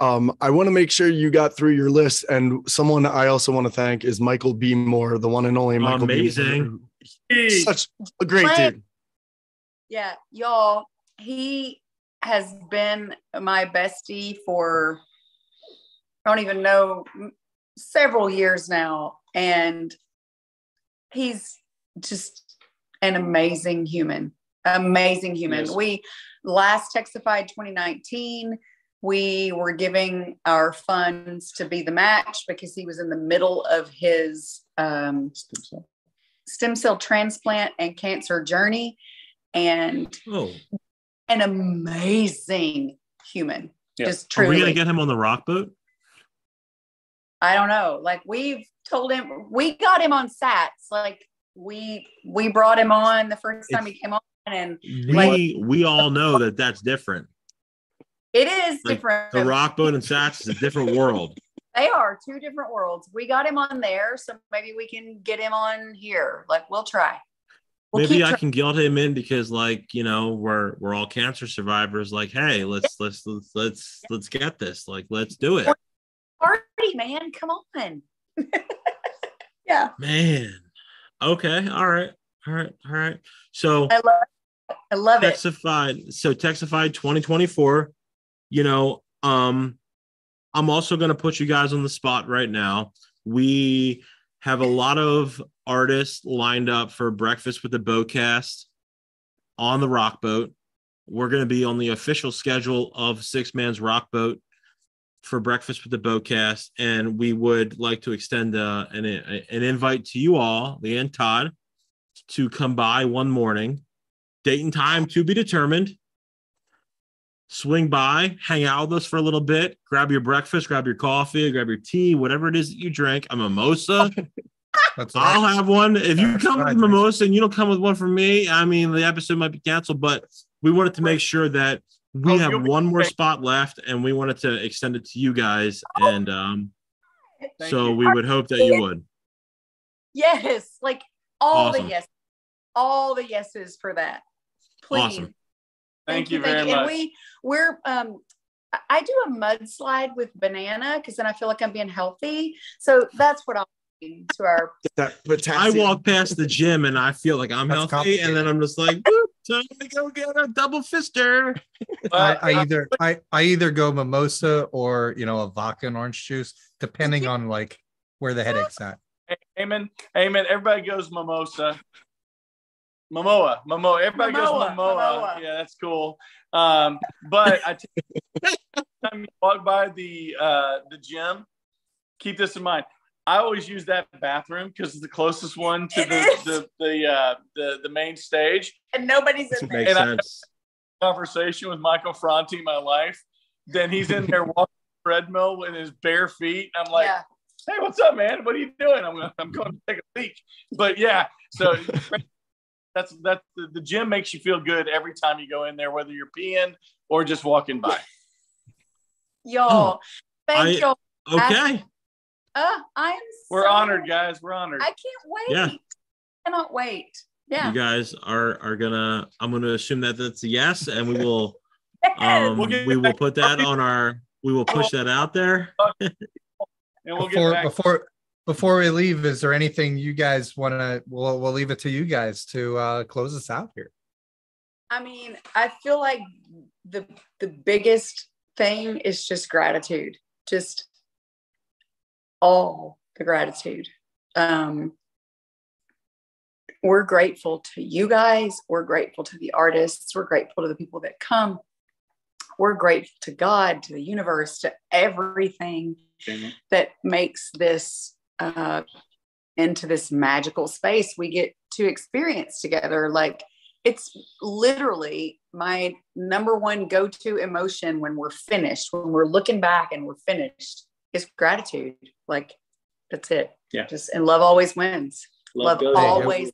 [SPEAKER 4] Um, I want to make sure you got through your list, and someone I also want to thank is Michael B. Moore, the one and only Michael. B.
[SPEAKER 1] Amazing.
[SPEAKER 4] Moore. Such a great
[SPEAKER 3] Right.
[SPEAKER 4] dude.
[SPEAKER 3] Yeah, y'all, he has been my bestie for I don't even know several years now and he's just an amazing human. Amazing human.
[SPEAKER 2] Yes.
[SPEAKER 3] We last Texafied 2019 we were giving our funds to be the match because he was in the middle of his um, stem cell transplant and cancer journey and
[SPEAKER 1] oh,
[SPEAKER 3] an amazing human.
[SPEAKER 2] Yeah.
[SPEAKER 3] Just
[SPEAKER 1] are we
[SPEAKER 3] truly.
[SPEAKER 1] gonna get him on the rock boat?
[SPEAKER 3] I don't know. Like we've told him, we got him on Sats. Like we we brought him on the first time he came on, and
[SPEAKER 1] We
[SPEAKER 3] Like-
[SPEAKER 1] we all know that that's different.
[SPEAKER 3] it is
[SPEAKER 1] Like,
[SPEAKER 3] different.
[SPEAKER 1] The rock boat and Sats is a different world.
[SPEAKER 3] They are two different worlds. We got him on there, so maybe we can get him on here. Like we'll try. We'll
[SPEAKER 1] Maybe I
[SPEAKER 3] try-
[SPEAKER 1] can guilt him in because, like, you know, we're we're all cancer survivors. Like, hey, let's let's let's let's let's get this. Like, let's do it,
[SPEAKER 3] party, man. Come on. yeah,
[SPEAKER 1] man. Okay, all right, all right, all right. So
[SPEAKER 3] I love. It. I love it.
[SPEAKER 1] So Texafied 2024. You know, um, I'm also gonna put you guys on the spot right now. We have a lot of artists lined up for Breakfast with the BoatCast on the Rock Boat. We're gonna be on the official schedule of Sixthman's Rock Boat for Breakfast with the BoatCast, and we would like to extend uh, an an invite to you all, Leah and Tod, to come by one morning date and time to be determined. Swing by, hang out with us for a little bit, grab your breakfast, grab your coffee, grab your tea, whatever it is that you drink. A mimosa.
[SPEAKER 5] That's
[SPEAKER 1] I'll
[SPEAKER 5] right.
[SPEAKER 1] have one. If you
[SPEAKER 5] That's
[SPEAKER 1] come with
[SPEAKER 5] drink.
[SPEAKER 1] mimosa and you don't come with one for me, I mean, the episode might be canceled, but we wanted to make sure that we
[SPEAKER 2] Oh,
[SPEAKER 1] have one more
[SPEAKER 2] great.
[SPEAKER 1] spot left and we wanted to extend it to you guys. And um,
[SPEAKER 2] Thank
[SPEAKER 1] so
[SPEAKER 2] you.
[SPEAKER 1] we would hope that you would.
[SPEAKER 3] Yes, like all
[SPEAKER 1] Awesome.
[SPEAKER 3] the yes, all the yeses for that. Please.
[SPEAKER 1] Awesome.
[SPEAKER 2] Thank you very much.
[SPEAKER 3] And we we're um I- I do a mudslide with banana because then I feel like I'm being healthy. So that's what I'm doing to our
[SPEAKER 4] That
[SPEAKER 1] I walk past the gym and I feel like I'm
[SPEAKER 5] That's
[SPEAKER 1] healthy, and then I'm just like, "Whoop, time to go get a double fister.
[SPEAKER 5] I,
[SPEAKER 2] But,
[SPEAKER 5] I either I, I either go mimosa or you know a vodka and orange juice, depending on like where the headache's at.
[SPEAKER 2] Amen. Amen. Everybody goes mimosa. Momoa. Momoa. Everybody goes
[SPEAKER 3] Momoa,
[SPEAKER 2] Momoa.
[SPEAKER 3] Momoa.
[SPEAKER 2] Yeah, that's cool. Um, but I tell you, every time you walk by the uh, the gym, keep this in mind. I always use that bathroom because it's the closest one to the the the, uh, the the main stage.
[SPEAKER 3] and nobody's in there.
[SPEAKER 1] Makes
[SPEAKER 2] And I-
[SPEAKER 1] sense.
[SPEAKER 2] Conversation with Michael Franti, my life. Then he's in there walking the treadmill with his bare feet. I'm like,
[SPEAKER 3] yeah.
[SPEAKER 2] hey, what's up, man? What are you doing? I'm, gonna- I'm going to take a leak. But yeah, so that's that's the, the gym makes you feel good every time you go in there, whether you're peeing or just walking by.
[SPEAKER 3] Y'all. Thank
[SPEAKER 1] I-
[SPEAKER 3] y'all.
[SPEAKER 1] Okay.
[SPEAKER 3] Uh, I am
[SPEAKER 2] We're
[SPEAKER 3] so-
[SPEAKER 2] honored, guys. We're honored.
[SPEAKER 3] I can't wait.
[SPEAKER 1] Yeah.
[SPEAKER 3] Cannot wait. Yeah.
[SPEAKER 1] You guys are are gonna. I'm gonna assume that that's a yes, and we will.
[SPEAKER 3] Yes.
[SPEAKER 1] Um,
[SPEAKER 2] We'll
[SPEAKER 1] we will put that on our. We will push that out there.
[SPEAKER 2] and we'll get
[SPEAKER 5] Before
[SPEAKER 2] back.
[SPEAKER 5] before before we leave, is there anything you guys want to? We'll we'll leave it to you guys to uh, close us out here.
[SPEAKER 3] I mean, I feel like the the biggest thing is just gratitude. Just all the gratitude. Um we're grateful to you guys. We're grateful to the artists. We're grateful to the people that come. We're grateful to God, to the universe, to everything that makes this uh, into this magical space we get to experience together. Like it's literally my number one go-to emotion when we're finished, when we're looking back and we're finished, is gratitude. Like that's it.
[SPEAKER 2] Yeah.
[SPEAKER 3] Just and love always wins. Love,
[SPEAKER 2] does.
[SPEAKER 3] always,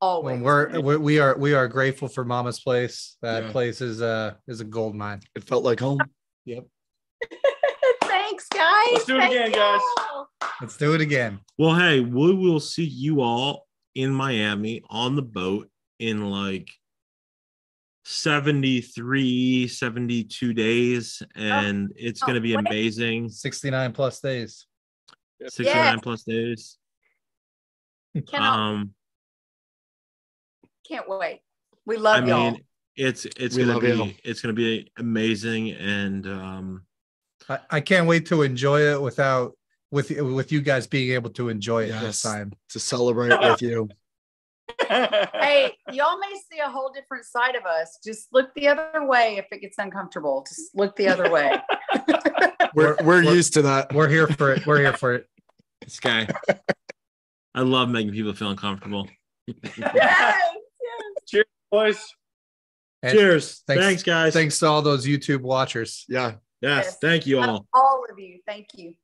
[SPEAKER 3] always.
[SPEAKER 5] When we're
[SPEAKER 3] wins.
[SPEAKER 5] we, we are we are grateful for Mama's place. That
[SPEAKER 1] Yeah.
[SPEAKER 5] place is a is a gold mine.
[SPEAKER 4] It felt like home. Yep.
[SPEAKER 3] Thanks, guys.
[SPEAKER 2] Let's do it
[SPEAKER 3] Thank
[SPEAKER 2] again, guys.
[SPEAKER 3] y'all.
[SPEAKER 5] Let's do it again.
[SPEAKER 1] Well, hey, we will see you all in Miami on the boat. in like 73, 72 days, and it's
[SPEAKER 3] oh,
[SPEAKER 1] going to be
[SPEAKER 3] wait.
[SPEAKER 1] amazing.
[SPEAKER 5] 69 plus days.
[SPEAKER 1] 69 plus days.
[SPEAKER 3] Cannot,
[SPEAKER 1] Um,
[SPEAKER 3] can't wait. We love
[SPEAKER 1] I
[SPEAKER 3] y'all.
[SPEAKER 1] mean, it's it's
[SPEAKER 4] We
[SPEAKER 1] gonna be
[SPEAKER 4] you.
[SPEAKER 1] it's gonna be amazing, and um,
[SPEAKER 5] I, I can't wait to enjoy it without with with you guys being able to enjoy it this time.
[SPEAKER 4] To celebrate with you.
[SPEAKER 3] Hey, y'all may see a whole different side of us. Just look the other way if it gets uncomfortable. Just look the other way.
[SPEAKER 4] We're, we're
[SPEAKER 5] We're-
[SPEAKER 4] used to that.
[SPEAKER 5] We're here for it. We're here for it.
[SPEAKER 1] this guy, I love making people feel uncomfortable.
[SPEAKER 3] yes.
[SPEAKER 2] Cheers, Boys,
[SPEAKER 5] And
[SPEAKER 1] Cheers.
[SPEAKER 5] thanks-
[SPEAKER 1] Thanks, guys.
[SPEAKER 5] Thanks to all those YouTube watchers.
[SPEAKER 4] Yeah.
[SPEAKER 1] Yes,
[SPEAKER 3] Yes.
[SPEAKER 1] thank you all.
[SPEAKER 3] All of you. Thank you.